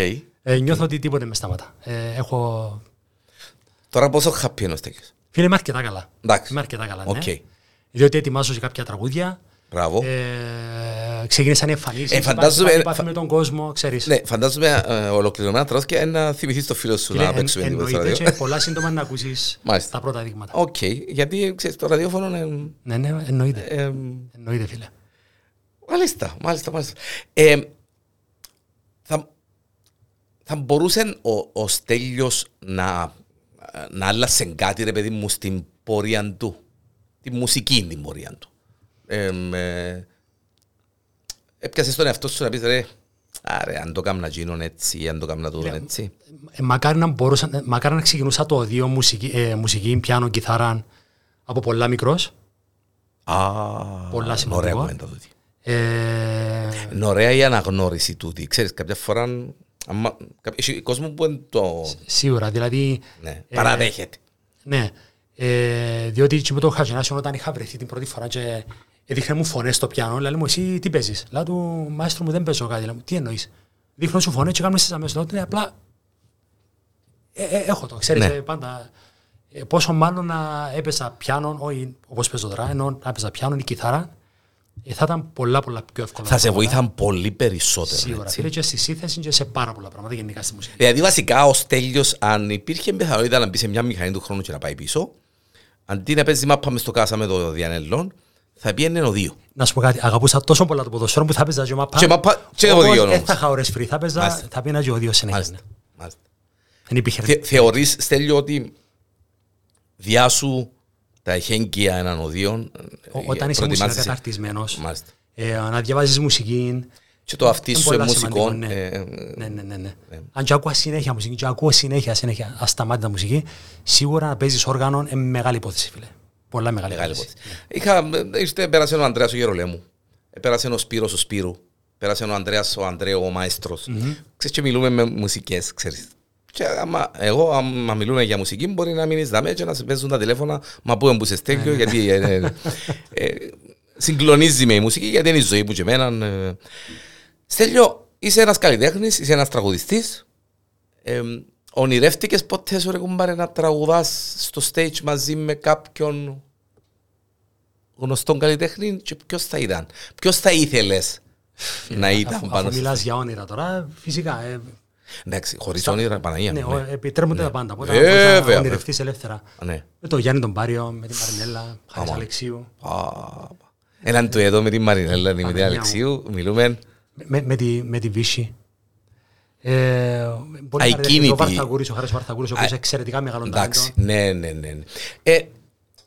Ε, νιώθω ότι τίποτε με σταματά. Ε, έχω... Τώρα πόσο happy είναι ο Στέλιος. Φίλε, είμαι αρκετά καλά. Εντάξει. Είμαι αρκετά καλά, ναι. Οκ. Διότι ετοιμάζω σε κάποια τραγούδια. Μπράβο. Ε, ξεκίνησαν εμφανίσεις, Ε, φαντάζομαι- υπάρχει επαφή με τον κόσμο, ξέρεις. Ναι, φαντάζομαι ε, ολοκληρωμένα τρως και να θυμηθείς το φίλο σου Φίλε, να εν- παίξουμε λίγο στο εννοείται ράδιο. και πολλά σύντομα να ακούσεις Μάλιστα. τα πρώτα δείγματα. Οκ, γιατί ξέρεις το ραδιόφωνο είναι... Ναι, ναι, εννοείται. ε, Εννοείται, φίλε. Μάλιστα, μάλιστα, μάλιστα. Ε, θα, θα μπορούσε ο, ο Στέλιος να, να άλλασε κάτι, ρε παιδί μου, στην πορεία του; Τη μουσική την πορεία του. Ε, ε, έπιασες τον εαυτό σου να πεις, ρε, άρε, αν το κάμνα γίνον έτσι, αν το κάμνα τούτον έτσι. Ε, μακάρι, να μπορούσα, ε, μακάρι να ξεκινούσα το δύο μουσική, ε, μουσική πιάνο, κιθάρα από πολλά μικρός. Α, Πολλά ωραία σημαντικό. κουβέντα τούτη. Ε, Είναι ωραία η αναγνώριση τούτη. Ξέρεις, κάποια φορά, άμα, κάποιο- έχει κόσμο που είναι το... σίγουρα, δηλαδή... Ναι, ε, παραδέχεται. Ναι, ε, διότι και με το Χατζινάσιο όταν είχα βρεθεί την πρώτη φορά και έδειχνε μου φωνές στο πιάνο, λέει μου εσύ τι παίζεις; Λέω του μάιστρο μου δεν παίζω κάτι. Λέω μου τι εννοείς; Δείχνω σου φωνές και κάνουμε στις αμέσως. Λέω του, ναι, απλά ε, ε, έχω το, ξέρεις, Ναι. ε, πάντα. Ε, πόσο μάλλον να έπαιζα πιάνο, όχι όπως παίζω τώρα, ενώ να έπαιζα πιάνο ή κιθάρα, ε, θα ήταν πολλά πολλά πιο εύκολα. Θα σε πράγματα. βοήθαν πολύ περισσότερο. Σίγουρα, έτσι. φίλε, και στη σύνθεση και σε πάρα πολλά πράγματα γενικά στη μουσική. Δηλαδή βασικά ο Στέλιος αν υπήρχε πιθανότητα να μπει σε μια μηχανή του χρόνου και να πάει πίσω αντί να παίζει μάπα μες στο κάσα με το Διανελόν θα πήγαινε ο δύο. Να σου πω κάτι, αγαπούσα τόσο πολλά το ποδοσφαίρο που θα παίζα και μαπά. Και μαπά- και Όμως ο δύο Δεν όμως. θα είχα ώρες free, θα παίζα, Μάλιστα. θα πήγαινα και ο δύο συνέχεια. Μάλιστα. Μάλιστα. Δεν υπήρχε. Θε, θεωρείς Στέλιο ότι διάσου τα εχέγγυα έναν οδείων Ο- Όταν είσαι μουσικά καταρτισμένος, Μάλιστα. ε, να διαβάζεις μουσική, Και το αυτή είναι σου πολλά είναι μουσικό. σημαντικό, ναι. ε, ε, Ναι, ναι, ναι, ναι. Αν και ακούω συνέχεια μουσική, και ακούω συνέχεια, συνέχεια ασταμάτητα μουσική, σίγουρα να παίζεις όργανο είναι μεγάλη υπόθεση, φίλε. Πολλά μεγάλη, Μεγάλη υπόθεση. υπόθεση. Είχα, ήρθε, πέρασε ο Ανδρέας ο Γερολέμου. Ε, Πέρασε ο Σπύρος ο Σπύρου. Πέρασε ο Ανδρέας ο Ανδρέο ο μαεστρος Ξέρεις και μιλούμε με μουσικές, ξέρεις. Και άμα, εγώ, άμα μιλούμε για μουσική, μπορεί να μείνεις δαμέ και να σε παίζουν τα τηλέφωνα, μα πού εμπούσε στέκιο, γιατί ε, ε, ε, συγκλονίζει με η μουσική, γιατί είναι η ζωή μου και εμένα. ε. Στέλιο, είσαι ένας καλλιτέχνης, είσαι ένας τραγουδιστής. Ε, ονειρεύτηκες ποτέ σου ρε κουμπάρε να τραγουδάς στο stage μαζί με κάποιον γνωστόν καλλιτέχνη και ποιος θα ήταν; Ποιος θα ήθελες να ήταν Αφού, πάνω αφού σε μιλάς για όνειρα τώρα, φυσικά. Ε, Εντάξει, χωρίς όνειρα Παναγία. ναι, μου, ο- ναι. επιτρέπονται τα πάντα. Οπότε Βέβαια, μπορείς να βέβαια. ονειρευτείς ελεύθερα. Ναι. Με τον Γιάννη τον Πάριο, με τη Μαρινέλα, Χάρης Άμα. Αλεξίου. Α, Έναν του εδώ με την Μαρινέλα, με την Παναγία μου. Αλεξίου, μιλούμε. Με, με, τη, με τη Βύση. Ε, μπορεί να Ακίνητη. αρέσει ο Βαρθαγούρης, ο Χάρης Βαρθαγούρης, ο οποίος είναι εξαιρετικά μεγάλο Εντάξει, ταλέντο. ναι, ναι, ναι. ναι. Ε,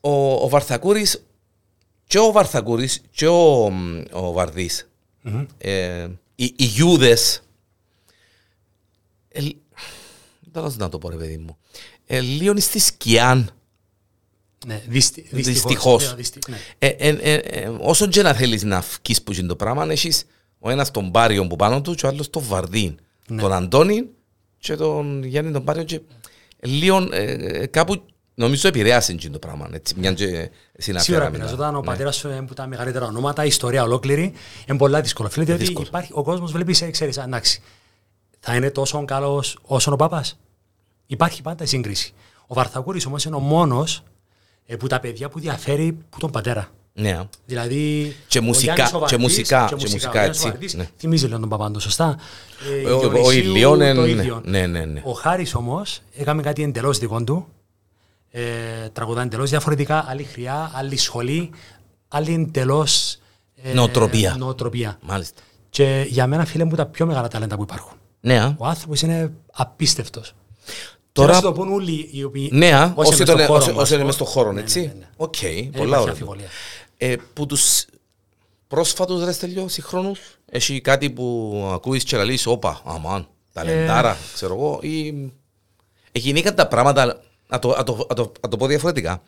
ο, ο Βαρθακούρης και ο Βαρθακούρης και ο, μ, ο Βαρδής, ε, οι, οι Γιούδες Ε, δεν θα να το πω ρε παιδί μου. Ε, λίγο στη σκιά. Ναι, δυστι, Δυστυχώς. Ναι, δυστι- ναι. Ε, ε, ε, ε, όσο και να θέλεις να φκείς που είναι το πράγμα, έχεις ο ένας τον Πάριον που πάνω του και ο άλλος τον Βαρδίν. Ναι. Τον Αντώνη και τον Γιάννη τον Πάριον και ε, λίγο ε, ε, κάπου νομίζω επηρέασε εκείνο το πράγμα. Έτσι, μια και Σίγουρα συναφέραμε. πειραζόταν ο Ναι. πατέρας σου είναι που τα μεγαλύτερα ονόματα, η ιστορία ολόκληρη. Είναι πολλά δύσκολο. Φίλε, διότι Δύσκολο. υπάρχει, ο κόσμος βλέπει, ξέρεις, εντάξει, θα είναι τόσο καλός όσο ο παπά. Υπάρχει πάντα σύγκριση. Ο Βαρθακούρης όμως είναι ο μόνος που τα παιδιά που διαφέρει που τον πατέρα. Ναι. Δηλαδή. Και ο μουσικά- Γιάννης ο και Βαρδής, μουσικά- και και μουσικά, μουσικά, ο Γιάννης ο έτσι, Βαρδής ναι. Θυμίζει λίγο τον παπάν του, σωστά. Ε, Ο- ο- ο Διονυσίου Ηλιών το είναι- ίδιο. ναι, ναι, ναι. Ο Χάρης όμως έκαμε κάτι εντελώς δικό του. Ε, τραγουδά εντελώς διαφορετικά, άλλη χροιά, άλλη σχολή, άλλη εντελώς. Ε, Νοοτροπία. νοοτροπία. Μάλιστα. Και για μένα, φίλε μου, τα πιο μεγάλα ταλέντα που υπάρχουν. Ναι, α. Ο άνθρωπος είναι απίστευτος. Τώρα- Τώρα. να σου το πούν όλοι οι οποίοι. Ναι, α, όσοι όσοι είναι τον- στο χώρο όσοι- μας. όσοι είναι μες στον χώρο, Ναι, έτσι. ναι, ναι, ναι. Οκ, Δεν πολλά υπάρχει ωραία. Αμφιβολία. Ε, που τους πρόσφατους ρε στέλιο συγχρόνους, έχει κάτι που ακούεις και λαλείς, όπα, αμάν, ταλεντάρα, ξέρω εγώ, ή... Εγινήκαν τα πράγματα, να το, να το, να το, να το πω διαφορετικά,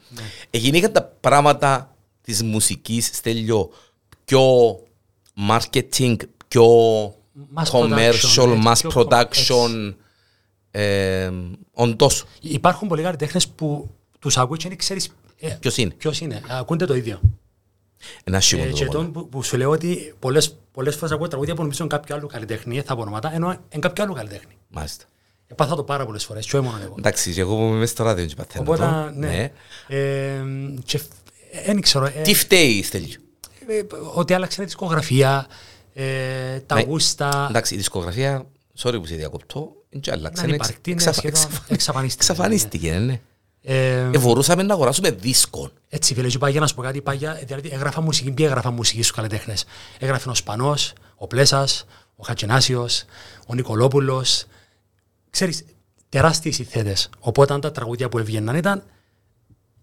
εγινήκαν τα πράγματα της μουσικής, στέλιο, πιο marketing, πιο Mass commercial, production, mass έτσι, πιο production, ε, όντως, Υπάρχουν πολλοί καλλιτέχνες που τους ακούει και δεν ξέρεις ποιος είναι, ποιος είναι. Ακούνται το ίδιο. Ένα Ε, σίγουρο και το τον που, που σου λέω ότι πολλές πολλές φορές ακούω τραγούδια που νομίζω είναι κάποιο άλλο καλλιτέχνη, δεν θα πω ονόματα, ενώ είναι κάποιο άλλο καλλιτέχνη. Μάλιστα. Έπαθα το πάρα πολλές φορές, και όχι μόνο εγώ. Εντάξει, και εγώ που είμαι μες στο ράδιο και παθαίνω Οπότε, το. ναι. Ε, και δεν ξέρω. ε, Τι φταίει, Στέλιο; ε, ότι άλλαξε η δισκογραφία, ε, τα Ναι. γούστα. Εντάξει, η δισκογραφία, sorry που σε διακοπτώ, δεν και άλλαξε. Να ναι, υπαρκτή, ναι, εξαφ- σχεδόν εξαφ- εξαφανίστηκε, Εξαφανίστηκε, ναι. Ε, Ε, μπορούσαμε να αγοράσουμε δίσκο. Έτσι, φίλε, και πάγια να σου πω κάτι. Πάγια, δηλαδή, έγραφα μουσική, ποιοι έγραφα μουσική στους καλλιτέχνες; Έγραφε ο Σπανός, ο Πλέσας, ο Χατζηνάσιο, ο Νικολόπουλος. Ξέρεις, τεράστιοι συνθέτε. Οπότε τα τραγούδια που έβγαιναν ήταν.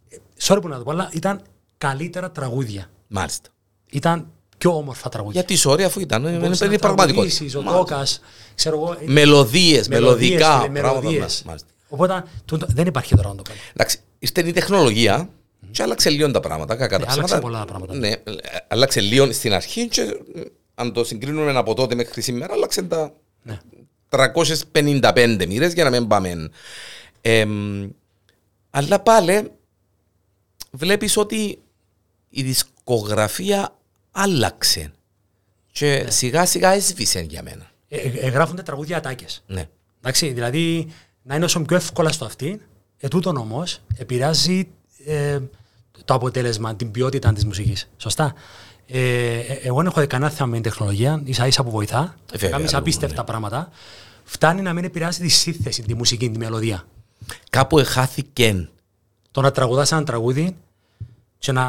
ε, Sorry που να το πω, αλλά ήταν καλύτερα τραγούδια. Μάλιστα. Ήταν πιο όμορφα τραγούδια. Γιατί sorry αφού ήταν, είναι Μπορούσες να είναι πραγματικότητας. τραγουδήσεις, Ο Μάλιστα. Τόκας, ξέρω εγώ. ε, Μελωδίες, μελωδικά φίλε, πράγματα. μελωδίες. Μάλιστα. Οπότε τούτο- δεν υπάρχει τώρα να το πράγμα. Εντάξει, ήρθε η τεχνολογία και άλλαξε λίγο τα πράγματα. Κακά τα Ναι, άλλαξε ψέματα. πολλά τα πράγματα. Ναι, ε, άλλαξε λίγο στην αρχή και ε, αν το συγκρίνουμε από τότε μέχρι σήμερα, άλλαξε τα Ναι. 355 μοίρες για να μην πάμε. Εμ, αλλά πάλι βλέπεις ότι η δισκογραφία άλλαξε και Ναι. σιγά σιγά έσβησε για μένα. Ε, ε, ε, γράφονται τραγούδια ατάκες. Ναι. Εντάξει, δηλαδή να είναι όσο πιο εύκολα στο αυτή, ε, τούτον όμως επηρεάζει ε, το αποτέλεσμα, την ποιότητα της μουσικής. Σωστά. Ε, ε, εγώ δεν έχω κανένα θέμα με την τεχνολογία, ίσα ίσα που βοηθά. Ε, βέβαια, Κάνεις ναι. απίστευτα πράγματα. Φτάνει να μην επηρεάζει τη σύνθεση, τη μουσική, τη μελωδία. Κάπου εχάθηκε Το να τραγουδάς ένα τραγούδι και να,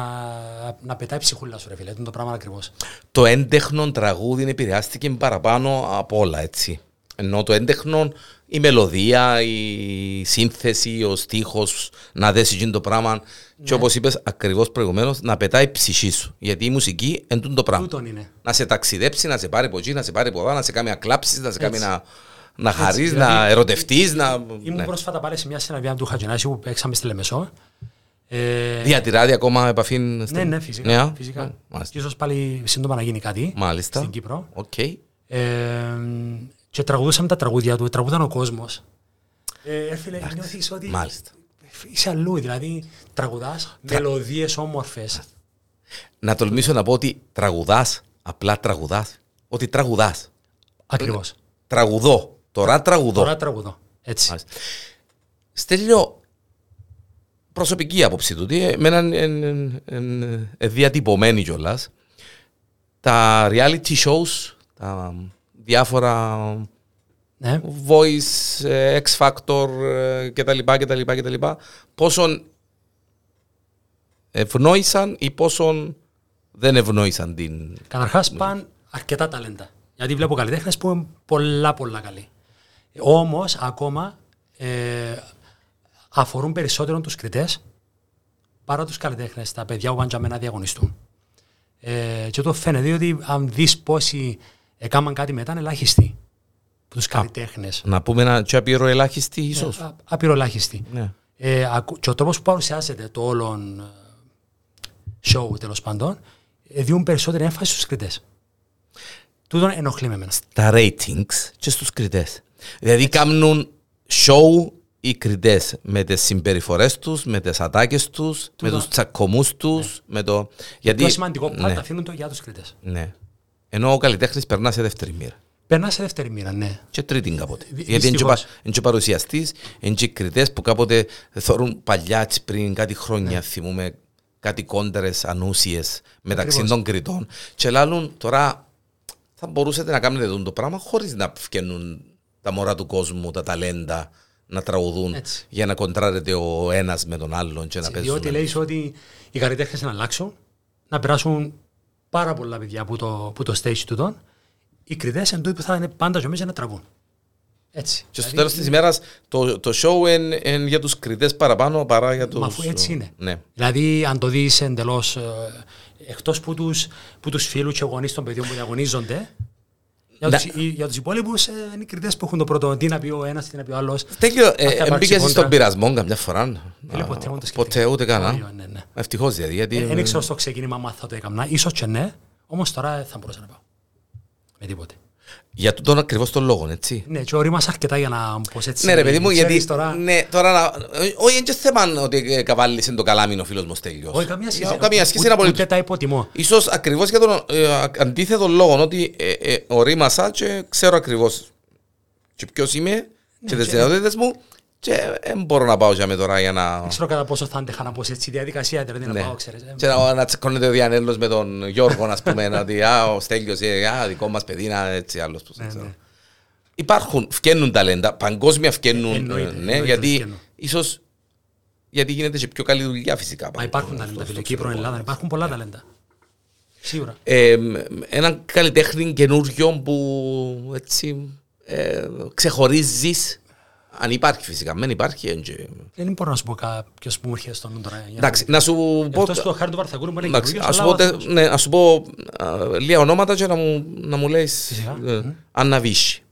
να πετάει ψυχούλα σου, ρε φίλε. Είναι το πράγμα ακριβώς. το έντεχνο τραγούδι επηρεάστηκε παραπάνω από όλα, έτσι. Ενώ το έντεχνο, η μελωδία, η σύνθεση, ο στίχος, να δέσει εκείνο το πράγμα. Και όπως είπες ακριβώς προηγουμένως, να πετάει η ψυχή σου. Γιατί η μουσική είναι το πράγμα. Τούτον είναι. Να σε ταξιδέψει, να σε πάρει από εκεί, να σε πάρει από εδώ, να σε κάνει να κλάψεις, να σε κάνει Έτσι. να, να χαρείς, δηλαδή, να ερωτευτείς, να... Ήμουν ναι. πρόσφατα πάλι σε μια συναυλία του Χατζηνάση που παίξαμε στη Λεμεσό. Ε, Διατηράτε ακόμα επαφή... Ναι, στην- ναι, φυσικά. Ναι, α; φυσικά. Α, μάλιστα. Και ίσως πάλι σύντομα να γίνει κάτι Μάλιστα. στην Κύπρο. Οκ. Ε, και τραγουδούσαμε τα τραγούδια του, τραγούδαν ο κόσμος. Ε, φίλε, νιώθεις ότι Μάλιστα. είσαι αλλού, δηλαδή τραγουδάς μελωδίες όμορφες. Να τολμήσω να πω ότι τραγουδάς, απλά τραγουδάς, ότι τραγουδάς. Ακριβώς. Τραγουδώ. Τώρα τραγουδώ. Τώρα τραγουδώ. Έτσι. Μάλιστα. Στέλιο, προσωπική άποψη του, ότι εμένα είναι διατυπωμένη κιόλας. Τα reality shows, τα διάφορα Ναι. voice, ε, X Factor ε, κτλ. κτλ, κτλ. Πόσον ευνόησαν ή πόσον δεν ευνόησαν την... Καταρχάς πάνε αρκετά ταλέντα. Γιατί βλέπω καλλιτέχνες που είναι πολλά πολλά καλοί. Όμως ακόμα ε, αφορούν περισσότερο τους κριτές παρά τους καλλιτέχνες, τα παιδιά που πάνε για μένα να διαγωνιστούν. Ε, και το φαίνεται ότι αν δεις πόσοι έκαναν κάτι μετά είναι ελάχιστοι. από τους καλλιτέχνες. Να πούμε ένα και απειρο ελάχιστη ίσως. Ε, α- Απειροελάχιστη. Ναι. Ε, ακου- και ο τρόπος που παρουσιάζεται το όλον ε, show τέλος πάντων ε, διούν περισσότερη έμφαση στους κριτές. Τούτον ενοχλεί με εμένα. Τα ratings και στους κριτές. Δηλαδή κάνουν show οι κριτές με τις συμπεριφορές τους, με τις ατάκες τους, με τους τσακωμούς τους, με το... Γιατί... Το σημαντικό part ναι, αφήνουν το για τους κριτές. ναι. Ενώ ο καλλιτέχνης περνά σε δεύτερη μοίρα. Περνά σε δεύτερη μοίρα, ναι. Και τρίτη κάποτε. Δυ- Γιατί είναι και, δυστυχώς. πα- είναι και παρουσιαστής, είναι και κριτές που κάποτε θεωρούν παλιά έτσι πριν κάτι χρόνια, Ναι. θυμούμε κάτι κόντρες ανούσιες μεταξύ Ακριβώς. των κριτών και λάλλουν τώρα θα μπορούσατε να κάνετε αυτό το πράγμα χωρίς να φκαινούν τα μωρά του κόσμου, τα ταλέντα να τραγουδούν Έτσι. για να κοντράρετε ο ένας με τον άλλον και να παίζουν. Διότι λέει ότι οι καλλιτέχνες να αλλάξουν, να περάσουν πάρα πολλά παιδιά από το, από το stage του τον, οι κριτέ εν τούτοι που θα είναι πάντα και μέσα να τραβούν. Έτσι. Και στο Δηλαδή, τέλος της ημέρας το, το show είναι για τους κριτές παραπάνω παρά για τους... Μα αφού έτσι είναι. Ναι. Δηλαδή, αν το δεις εντελώς εκτός που τους που τους φίλους και γονείς των παιδιών που διαγωνίζονται, για Να- τους, οι- για τους υπόλοιπους ε, είναι οι κριτές που έχουν το πρώτο. Τι να πει ο ένας, τι να πει ο άλλος. Τέλειο, θα ε, υπάρξει μπήκες στον κόντρα. πειρασμό καμιά φορά. Φίλε, Α, ποτέ μου το σκεφτήκα. Ποτέ ούτε καν. α. Ναι, ναι, ναι. Ευτυχώς δηλαδή. Γιατί, Ε, Δεν ξέρω στο ξεκίνημα αν θα το έκανα. Ίσως και ναι, όμως τώρα δεν θα μπορούσα να πάω. Με τίποτε. Για τον ακριβώς τον λόγο, έτσι. Ναι, και ορίμασα αρκετά για να πω έτσι. Ναι ρε παιδί μου, ξέρεις γιατί Τώρα, ναι, τώρα να... Όχι, είναι και θέμα ότι ε, καβάλισε το καλάμι ο φίλος μου Στέλιος. όχι, καμία σχέση. Για- Καμία σχέση Ούτε- είναι απολύτως. Ούτε τα υποτιμώ. Ίσως ακριβώς για τον ε, α- αντίθετο λόγο, ότι ε, ε, ορίμασα και ξέρω ακριβώς και ποιος είμαι και τις και- δυνατότητες μου και δεν μπορώ να πάω για με τώρα για να... Δεν ξέρω κατά πόσο θα άντεχα να πω σε έτσι η διαδικασία, δηλαδή να Ναι. πάω, ξέρεις. ε. Και να, να τσεκώνεται ο Διανέλος με τον Γιώργο, να πούμε, να ότι α, ο Στέλιος, ε, α, δικό μας παιδί, να έτσι άλλος που δεν ξέρω. ναι. Υπάρχουν, φκαίνουν ταλέντα, παγκόσμια φκαίνουν, Εννοείται, ε, ναι, εννοείται γιατί φκαίνουν. ίσως γιατί γίνεται και πιο καλή δουλειά φυσικά. Μα υπάρχουν ταλέντα, φίλε. Κύπρο, Ελλάδα, υπάρχουν πολλά ταλέντα. Σίγουρα. Ε, έναν καλλιτέχνη καινούριο που έτσι ε, ξεχωρίζεις, αν υπάρχει φυσικά, δεν υπάρχει. εν και- Δεν μπορώ να σου πω κάποιος που μου έρχεται στον νου τώρα. για να- Εντάξει, να σου πω... Εκτός του χάρη του Βαρθακούρου που είναι Εντάξει, καινούριος, ας αλλά σου πω, ο τε- άνθρωπος- ναι, ας σου πω α, λίγα ονόματα και να μου, να μου λες Φυσικά. ε, Άννα Βύση,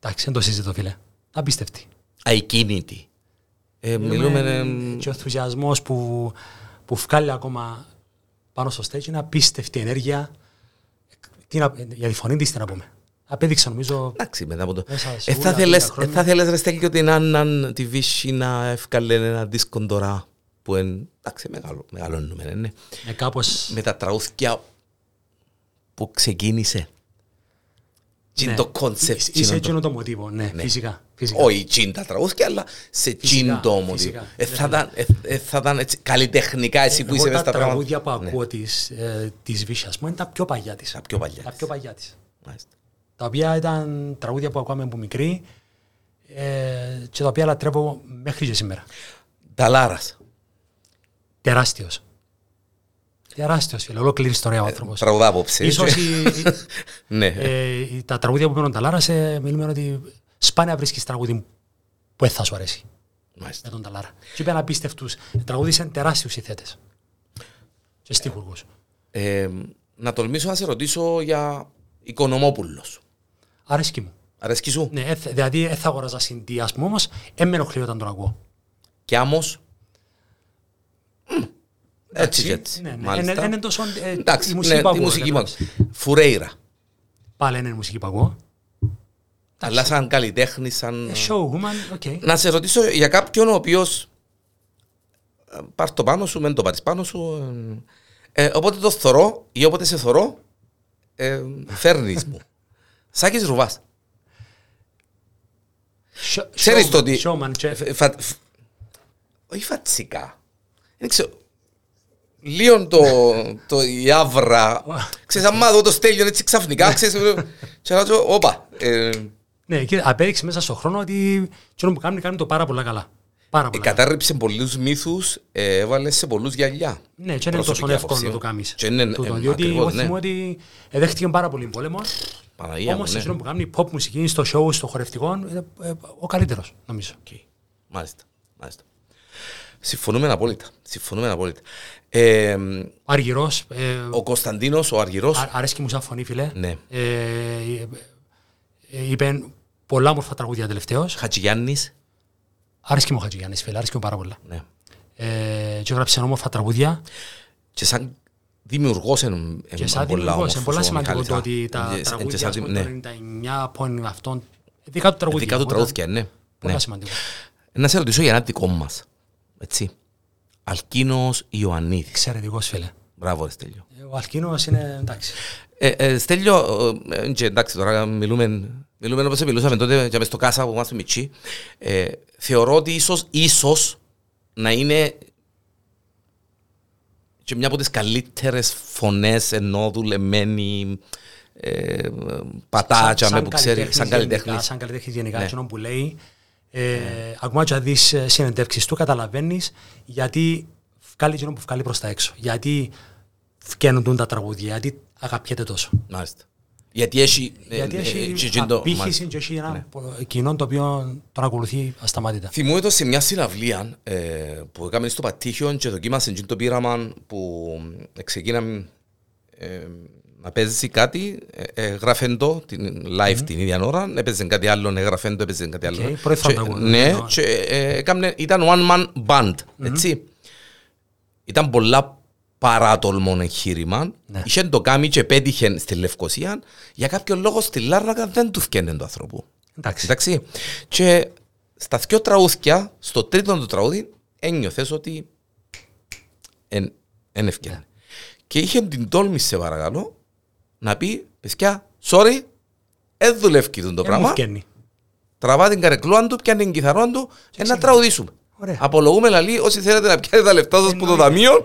Εντάξει, δεν το συζητώ, φίλε. Απίστευτη. Αϊκίνητη. Ε, μιλούμε... ε, Και ο ενθουσιασμός που, που βγάλει ακόμα πάνω στο stage είναι απίστευτη ενέργεια. Τι να, για τη φωνή της τι να πούμε. Απέδειξε νομίζω Εντάξει, μετά από το... Μέσα σε Ε, όλα θα τα θέλες, χρόνια. ε, θα θέλες ρε Στέλιο την Άννα τη Βίσση να έφκαλλε ένα δίσκο τώρα που είναι, εντάξει, μεγάλο, μεγάλο νούμερο, ναι. με κάπως... Με τα τραγούδια που ξεκίνησε. Τι είναι ναι. το concept. Είσαι- τι Είσαι είναι το- εκείνο το μοτίβο, ναι, φυσικά. φυσικά. Όχι τι είναι τα τραγούδια, αλλά σε τι είναι το μοτίβο. φυσικά. Ε, θα ήταν- ε, ε, Θα ήταν έτσι καλλιτεχνικά εσύ που Εγώ είσαι μες τα στα πράγματα. τραγούδια που ακούω της, ε, της Βίσση, ας πούμε, είναι τα πιο παλιά της. Τα πιο παλιά Τα της. πιο παλιά της. Μάλιστα. Τα οποία ήταν τραγούδια που ακούαμε από μικρή ε, και τα οποία λατρεύω μέχρι και σήμερα. Ταλάρας. Τεράστιος. Τεράστιος, φίλε. Ολόκληρη ιστορία ο άνθρωπος. Τραγουδά απόψε. Ίσως η- η- Ναι. ε, η- τα τραγούδια που παίρνουν τα Λάρα, σε, μιλούμε ότι σπάνια βρίσκεις τραγούδι που δεν θα σου αρέσει Μάλιστα. με τον Ταλάρα. Και είπε απίστευτους, τραγούδισαν τεράστιους ηθέτες και στίχουργους. Ε, να τολμήσω να σε ρωτήσω για Οικονομόπουλος. Αρέσκει μου. Αρέσκει σου; Ναι, ε, δηλαδή δεν θα αγοράζα CD, ας πούμε, όμως δεν με ενοχλεί όταν τον ακούω. Και άμος. Μμ, Έτσι και έτσι. Ναι, ναι. Μάλιστα. Είναι- Είναι τόσο ε, Εντάξει, η μουσική ναι, που τη ακούω. μουσική ρε, μου. κατάλαβες. Φουρέιρα. Πάλι είναι η μουσική που ακούω. Αλλά σαν καλλιτέχνη, σαν... Ε, Showwoman, OK. Να σε ρωτήσω για κάποιον ο οποίος. Πάρ το πάνω σου, μεν το πάρεις πάνω σου. Ε, ε, όποτε το θωρώ ή όποτε σε θωρώ, ε, φέρνεις μου. Σάκης Ρουβάς. Show- Ξέρεις showman- το ότι. Showman, και- φ- φα- φ- Όχι φατσικά. Δεν ξέρω. Λίγο το, το η άβρα. Ξέρεις, άμα δω το στέλιο έτσι ξαφνικά, ξέρεις, και να πω, όπα. ε, Ναι, και απέδειξε μέσα στον χρόνο ότι αυτό που κάνει, κάνει το πάρα πολλά καλά. Πάρα Ε, πολλά. καλά. κατάρριψε πολλούς μύθους, ε, έβαλε σε πολλούς γυαλιά. Ναι, και είναι τόσο Προσωπική εύκολο άποψη, να το ε. κάνεις. Και είναι, Τούτο, ε, διότι ακριβώς, εγώ ναι. θυμούμαι ότι δέχτηκε πάρα πολύ πόλεμο. Παναγία μου, Όμως ναι. αυτό που κάνει pop μουσική στο show, στο χορευτικό, είναι ε, ο καλύτερος, νομίζω. Οκ. Μάλιστα, μάλιστα. Συμφωνούμε απόλυτα. Συμφωνούμε απόλυτα. Ε, Αργυρός, ε, ο Κωνσταντίνος, ο Αργυρός, α- αρέσκει μου σαν φωνή, φίλε. Ναι. Ε, ε, ε, είπε πολλά όμορφα τραγούδια τελευταίως. Χατζηγιάννης. Άρεσκε μου ο Χατζηγιάννης, φίλε, άρεσκε μου πάρα πολλά. Ναι. Ε, και έγραψε όμορφα τραγούδια. Και σαν δημιουργός είναι Και σαν πολλά δημιουργός, όμορφος είναι πολλά ο σημαντικό Μιχάλης, το α. ότι τα Και- και τραγούδια σαν ας πούμε, δι- το ναι. 99 από αυτόν, δικά του τραγούδια. Δικά του οπότε τραγούδια, ναι. Πολλά Ναι. σημαντικό. Να σε ρωτήσω για ένα δικό μας. Έτσι. Αλκίνος Ιωαννίδης. Εξαιρετικός φίλε. Μπράβο, ρε Στέλιο. Ε, Ο Αλκίνος είναι εντάξει. Ε, ε, Στέλιο, ε, ε, και εντάξει τώρα μιλούμε, μιλούμε όπως μιλούσαμε τότε και μες στο κάσα που είμαστε μητσί. Ε, θεωρώ ότι ίσως, ίσως να είναι και μια από τις καλύτερες φωνές ενώ δουλεμένη ε, πατάτια με που ξέρει σαν γενικά, καλλιτέχνης. Σαν καλλιτέχνης γενικά, Ναι. εκείνο που λέει. Ε, Ακόμα και αν δεις ε, συνεντεύξεις του, καταλαβαίνεις γιατί βγάλει εκείνο που βγάλει προς τα έξω. Γιατί φκαίνουν τα τραγούδια, γιατί αγαπιέται τόσο. Μάλιστα. Γιατί έχει... ε, Γιατί ε, έχει και- και το- απήχηση μάλιστα. και έχει ένα Ναι. κοινό το οποίο τον ακολουθεί ασταμάτητα. Θυμούμαι το σε μια συναυλία ε, που έκαμε στο Παττίχειο και δοκίμασε εκείνο το πείραμα που ξεκίναμε ε, να παίζει κάτι, ε, ε, γράφεν το την, live την ίδια ώρα, έπαιζε κάτι άλλο, έγραφεν το, έπαιζε κάτι άλλο. Οκ, πρώτη φορά Και- το ακούω. Ναι, Ναι. και ε, έκαμνε- ήταν one man band, έτσι. Ήταν πολλά παράτολμο εγχείρημα. Ναι. Είχε το κάνει και πέτυχε στη Λευκοσία. Για κάποιο λόγο στη Λάρνακα δεν του φκένε το άνθρωπο. Εντάξει. Εντάξει. Και στα δυο τραγούδια, στο τρίτο του τραγούδι, ένιωθες ότι εν, εν ευκαιρία. Και είχε την τόλμη, σε παρακαλώ, να πει, παιδιά, sorry, δεν δουλεύει το Ε, μου πράγμα. φκένει. Τραβά την καρεκλούα του, πιάνει την κιθαρόν του και να τραγουδήσουμε. Ωραία. Απολογούμε λαλή, όσοι θέλετε να πιάνετε τα λεφτά σας που το ταμείο,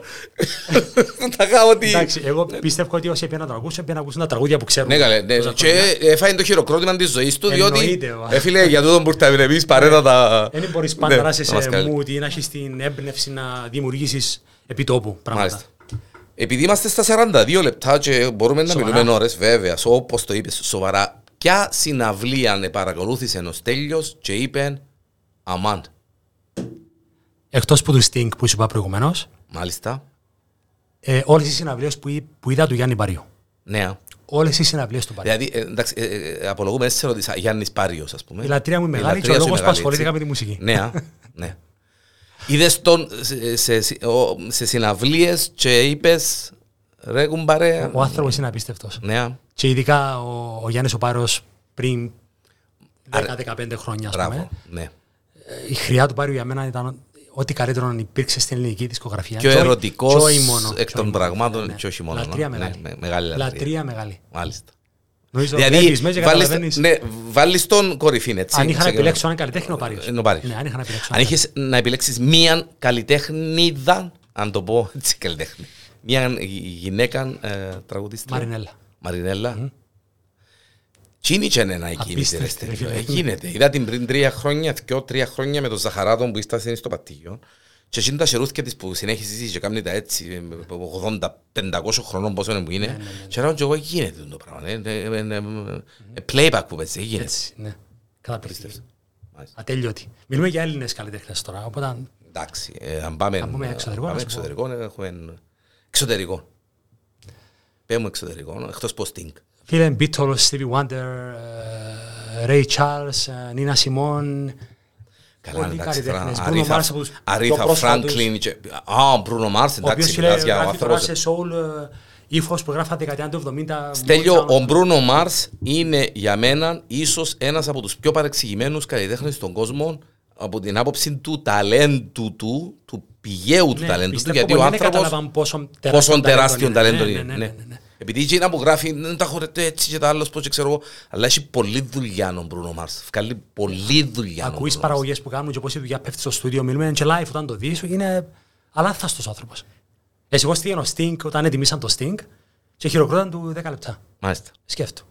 θα κάνω ότι... Εντάξει, εγώ πιστεύω ότι όσοι πήγαν να το ακούσουν, πήγαν να ακούσουν τα τραγούδια που ξέρουν. Ναι, καλέ. Ναι. τόσα Και χρόνια. έφαγε το χειροκρότημα της ζωής του, διότι... Εννοείται, βα. Ε, φίλε, για τούτον που ήρθαμε εμείς παρέτα τα... Δεν μπορείς πάντα Ναι, να είσαι μας σε καλεί. mood ή να έχεις την έμπνευση να δημιουργήσεις επιτόπου πράγματα. Μάλιστα. Επειδή είμαστε στα 42 λεπτά και μπορούμε να Σοβαρά. μιλούμε ώρες, βέβαια, σο- όπως το είπες, σοβαρά, ποια συναυλία παρακολούθησε ο Στέλιος και είπε «Αμάν». Εκτός που του Sting που σου είπα προηγουμένως, Μάλιστα. ε, όλες οι συναυλίες που, εί- που είδα του Γιάννη Παρίου. Ναι. Όλες οι συναυλίες του Παρίου. Δηλαδή, ε, εντάξει, ε, ε, απολογούμε, έτσι σε ρωτήσα, Γιάννης Πάριος, ας πούμε. Η λατρεία μου είναι Η μεγάλη και ο λατρεία σου λόγος που μεγάλη, ασχολήθηκα έτσι. με τη μουσική. Ναι, α, ναι. Είδες τον σε, σε, σε, ο- σε συναυλίες και είπες «Ρε κουμπάρε». Ο άνθρωπος είναι απίστευτος. Ναι, α, Και ειδικά ο, ο Γιάννης ο Πάρος πριν 10-15 χρόνια, ας πούμε. μπράβο, ναι. Ε, Η χρειά του Πάριου για μένα ήταν ό,τι καλύτερο υπήρξε στην ελληνική δισκογραφία. Πιο Και όχι- ερωτικός και όχι μόνο, εκ και των όχι μόνο. πραγμάτων και όχι μόνο, Λατρεία ναι, μεγάλη. με- μεγάλη λατρεία. Λατρεία μεγάλη. Μάλιστα. Νομίζω Δηλαδή, βλέπεις με και βάλεις, καταλαβαίνεις. ναι, βάλεις τον κορυφή, έτσι. Αν είχα να σε- επιλέξω έναν καλλιτέχνη, ο Πάριος. Είναι ο Πάριος. Ναι, αν είχα να επιλέξω. Αν έναν είχες να επιλέξεις μίαν καλλιτέχνηδα, αν το πω έτσι καλλιτέχνη, μίαν γυναίκα ε, τραγουδίστρια. Μαρινέλα. Μαρινέλα. Τι είναι και ένα εκείνη Απίστευτη, ρε Στέλιο. ρε φίλε. Ε, Γίνεται. Είδα την πριν τρία χρόνια, δυο, τρία χρόνια με τον Ζαχαράτον που ήσταν στο πατήγιο. Και εκείνη τα σερούθια της που συνέχισε και κάνεις τα έτσι, ε, 80-500 χρονών πόσο είναι που Ναι, είναι. Και λέω και εγώ γίνεται το πράγμα. ε, ε, ε, ε, ε, Playback που παίζει, γίνεται. Έτσι, ναι. Καταπληκτική. Μάλιστα. Ατέλειωτη. Μιλούμε για Έλληνες καλλιτέχνες τώρα. Οπότε Εντάξει, ε, αν πάμε, Αν πούμε εξωτερικό, πάμε να σου πω. εξωτερικό, ε, έχουμε εξωτερικό. Πέμε εξωτερικό, εκτός πως Sting. Φίλε Beatles, Stevie Wonder, ε, Ray Charles, ε, Nina Simone. Καλά, Πολλοί εντάξει, τώρα, καλλιτέχνες. Bruno Αρίθα- Mars από τους πιο Αρίθα πρόσφατους. Φράγκλιν και... Α, Μπρούνο Μάρς, Ο οποίος εντάξει, φίλε μιλάς για ο γράφει τώρα άνθρωπος. σε soul ε, ύφος που γράφα δεκαετία του 70. Στέλιο, Motown. ο Μπρούνο Μάρς είναι για μένα ίσως ένας από τους πιο παρεξηγημένους καλλιτέχνες στον κόσμο από την άποψη του ταλέντου του, του πηγαίου του Ναι, ταλέντου του, πιστεύω γιατί ο πολλοί δεν άνθρωπος κατάλαβαν πόσο πόσο τεράστιο είναι. ταλέντο Ναι, είναι. Ναι, ναι, ναι. ναι, ναι. Επειδή εκείνα που γράφει δεν τα χωρετέ έτσι και τα άλλος πώς και ξέρω εγώ, αλλά έχει πολλή δουλειά ο Μπρούνο Μάρς. Βγάλει πολλή δουλειά. ο Ακούεις Bruno Mars. παραγωγές που κάνουν και πώς η δουλειά πέφτει στο στούντιο, μιλούμε και live όταν το δεις, είναι αλάθαστος άνθρωπος. Εσύ εγώ στείλω Sting όταν ετοιμήσαν το Sting και χειροκρόταν του 10 λεπτά. Μάλιστα. Σκέφτου.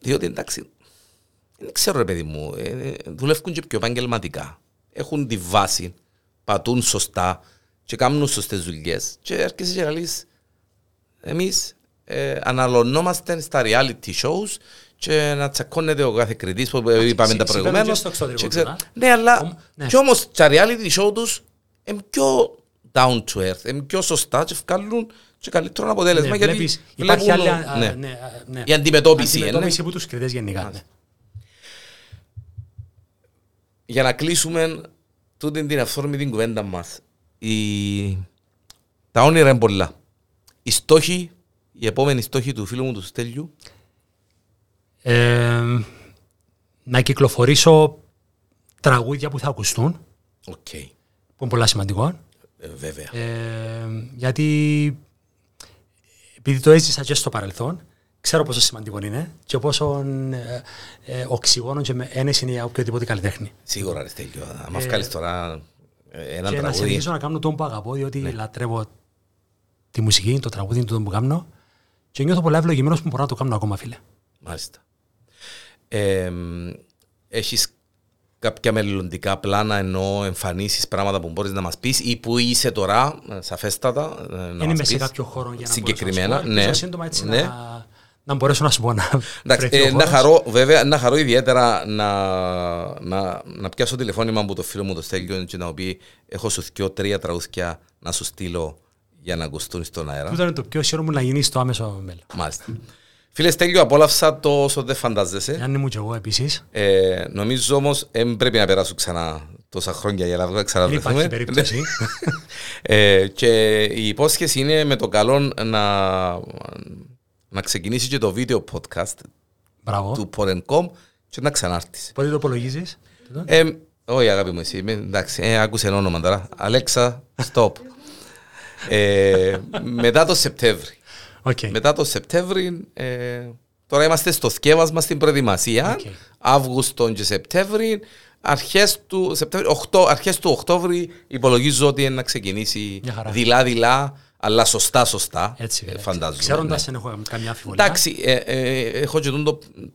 Διότι εντάξει, δεν ξέρω ρε παιδί μου, ε, ε, δουλεύουν και πιο επαγγελματικά. Έχουν τη βάση, πατούν σωστά και κάνουν σωστές δουλειές και έρχεσαι και λες, εμείς ε, αναλωνόμαστε στα reality shows και να τσακώνεται ο κάθε κριτής που είπαμε τα συμβαίνουν και προηγουμένως. στο εξωτερικό Και ξέρω- τώρα. Ναι, αλλά Ομ- ναι. κι όμως τα reality show τους είναι πιο down to earth, είναι πιο σωστά και βγάλουν και καλύτερο αποτέλεσμα Ναι, γιατί βλέπεις, υπάρχει βλέπουν, άλλη α, ναι. α, ναι, α, ναι. Η αντιμετώπιση, αντιμετώπιση ναι. που τους κριτές γενικά. ναι. για να κλείσουμε τούτη την αυθόρμητη κουβέντα μας. Η... Τα όνειρα είναι πολλά. Οι στόχοι, οι επόμενοι στόχοι του φίλου μου του Στέλιου, Ε, να κυκλοφορήσω τραγούδια που θα ακουστούν, οκ, που είναι πολλά σημαντικό. ε, βέβαια. Ε, γιατί επειδή το έζησα και στο παρελθόν, ξέρω πόσο σημαντικό είναι και πόσο ε, ε, οξυγόνο και με ένεση είναι για οποιοδήποτε καλλιτέχνη. Σίγουρα ρε Στέλιο, άμα βγάλεις τώρα ε, έναν και να τραγούδι, συνεχίσω να κάνω τον που αγαπώ, διότι λατρεύω τη μουσική, το τραγούδι, το που κάνω και νιώθω πολλά ευλογημένος που μπορώ να το κάνω ακόμα, φίλε. μάλιστα. Ε, έχεις κάποια μελλοντικά πλάνα ενώ εμφανίσεις πράγματα που μπορείς να μας πεις ή που είσαι τώρα, ε, σαφέστατα, ε, να Δεν μας είμαι σε πεις; κάποιο χώρο για να Συγκεκριμένα, μπορέσω να σου πω. ναι. Ελπίζω σύντομα έτσι ναι. να, να μπορέσω να σου πω να Εντάξει, βρεθεί ο ε, να χώρος. χαρώ, βέβαια, να χαρώ ιδιαίτερα να, να, να πιάσω τηλεφώνημα από το φίλο μου το Στέλιο και να μου πει έχω σου δυο τρία τραγούδια να σου στείλω για να ακουστούν στον αέρα. Τούτο είναι το πιο χαίρομαι να γίνει στο άμεσο μέλλον. Μάλιστα. Φίλες Στέλιο, απόλαυσα το όσο δεν φαντάζεσαι. Γιάννη μου και εγώ επίσης. Ε, νομίζω όμως δεν πρέπει να περάσουν ξανά τόσα χρόνια για να Δεν ξαναβρεθούμε. υπάρχει περίπτωση. ε, και η υπόσχεση είναι με το καλό να, να ξεκινήσει και το βίντεο podcast Μπράβο. του Porencom και να ξανάρθεις. Πότε το υπολογίζεις. τούτο; Ε, όχι αγάπη μου εσύ, με- εντάξει, ε, άκουσε όνομα τώρα. Αλέξα, stop. Ε, μετά το Σεπτέμβρη. Οκ. Μετά το Σεπτέμβρη, ε, τώρα είμαστε στο σκεύασμα στην προετοιμασία. Οκ. Αύγουστο και Σεπτέμβρη. Αρχές του, Σεπτέμβρη, οκτώ, αρχές του Οκτώβρη υπολογίζω ότι είναι να ξεκινήσει Μια χαρά. δειλά-δειλά, αλλά σωστά-σωστά. Έτσι, ε, έτσι. φαντάζομαι. Ξέροντας ναι. δεν έχω καμιά αμφιβολία. Εντάξει, ε, ε, έχω και τον το Είσαι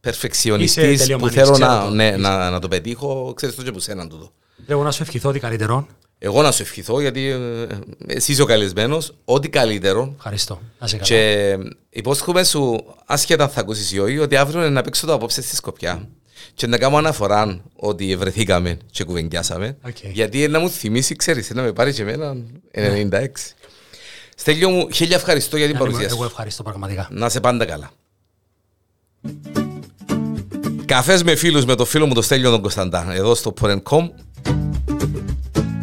περφεξιονιστής που τελειομανής, θέλω ξέρω να, το. ναι, να, να το πετύχω. Ξέρεις το και που σέναν τούτο. Λέω να σου ευχηθώ ότι καλύτερο. Εγώ να σου ευχηθώ γιατί ε, εσύ είσαι ο καλεσμένος, ό,τι καλύτερο. Ευχαριστώ. Να σε καλά. Και υπόσχομαι σου, άσχετα αν θα ακούσεις ή όχι, ότι αύριο είναι να παίξω το απόψε στη Σκοπιά. Και να κάνω αναφορά ότι βρεθήκαμε και κουβεντιάσαμε. Οκ. Γιατί να μου θυμίσει, ξέρεις, να με πάρει και εμένα 96. Στέλιο μου, χίλια ευχαριστώ για την Γιάννη μου, παρουσία Εγώ σου. ευχαριστώ πραγματικά. Να σε πάντα καλά. Καφές με φίλους με το φίλο μου το Στέλιο τον Κωνσταντά, εδώ στο Porencom.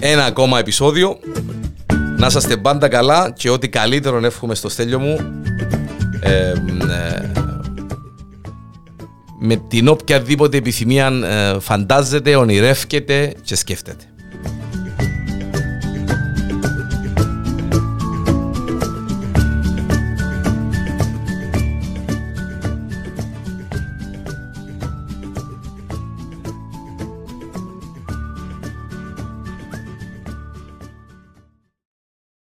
Ένα ακόμα επεισόδιο. Να είσαστε πάντα καλά και ό,τι καλύτερο εύχομαι στο Στέλιο μου. Ε, ε, με την οποιαδήποτε επιθυμία ε, φαντάζεται, ονειρεύκεται και σκέφτεται.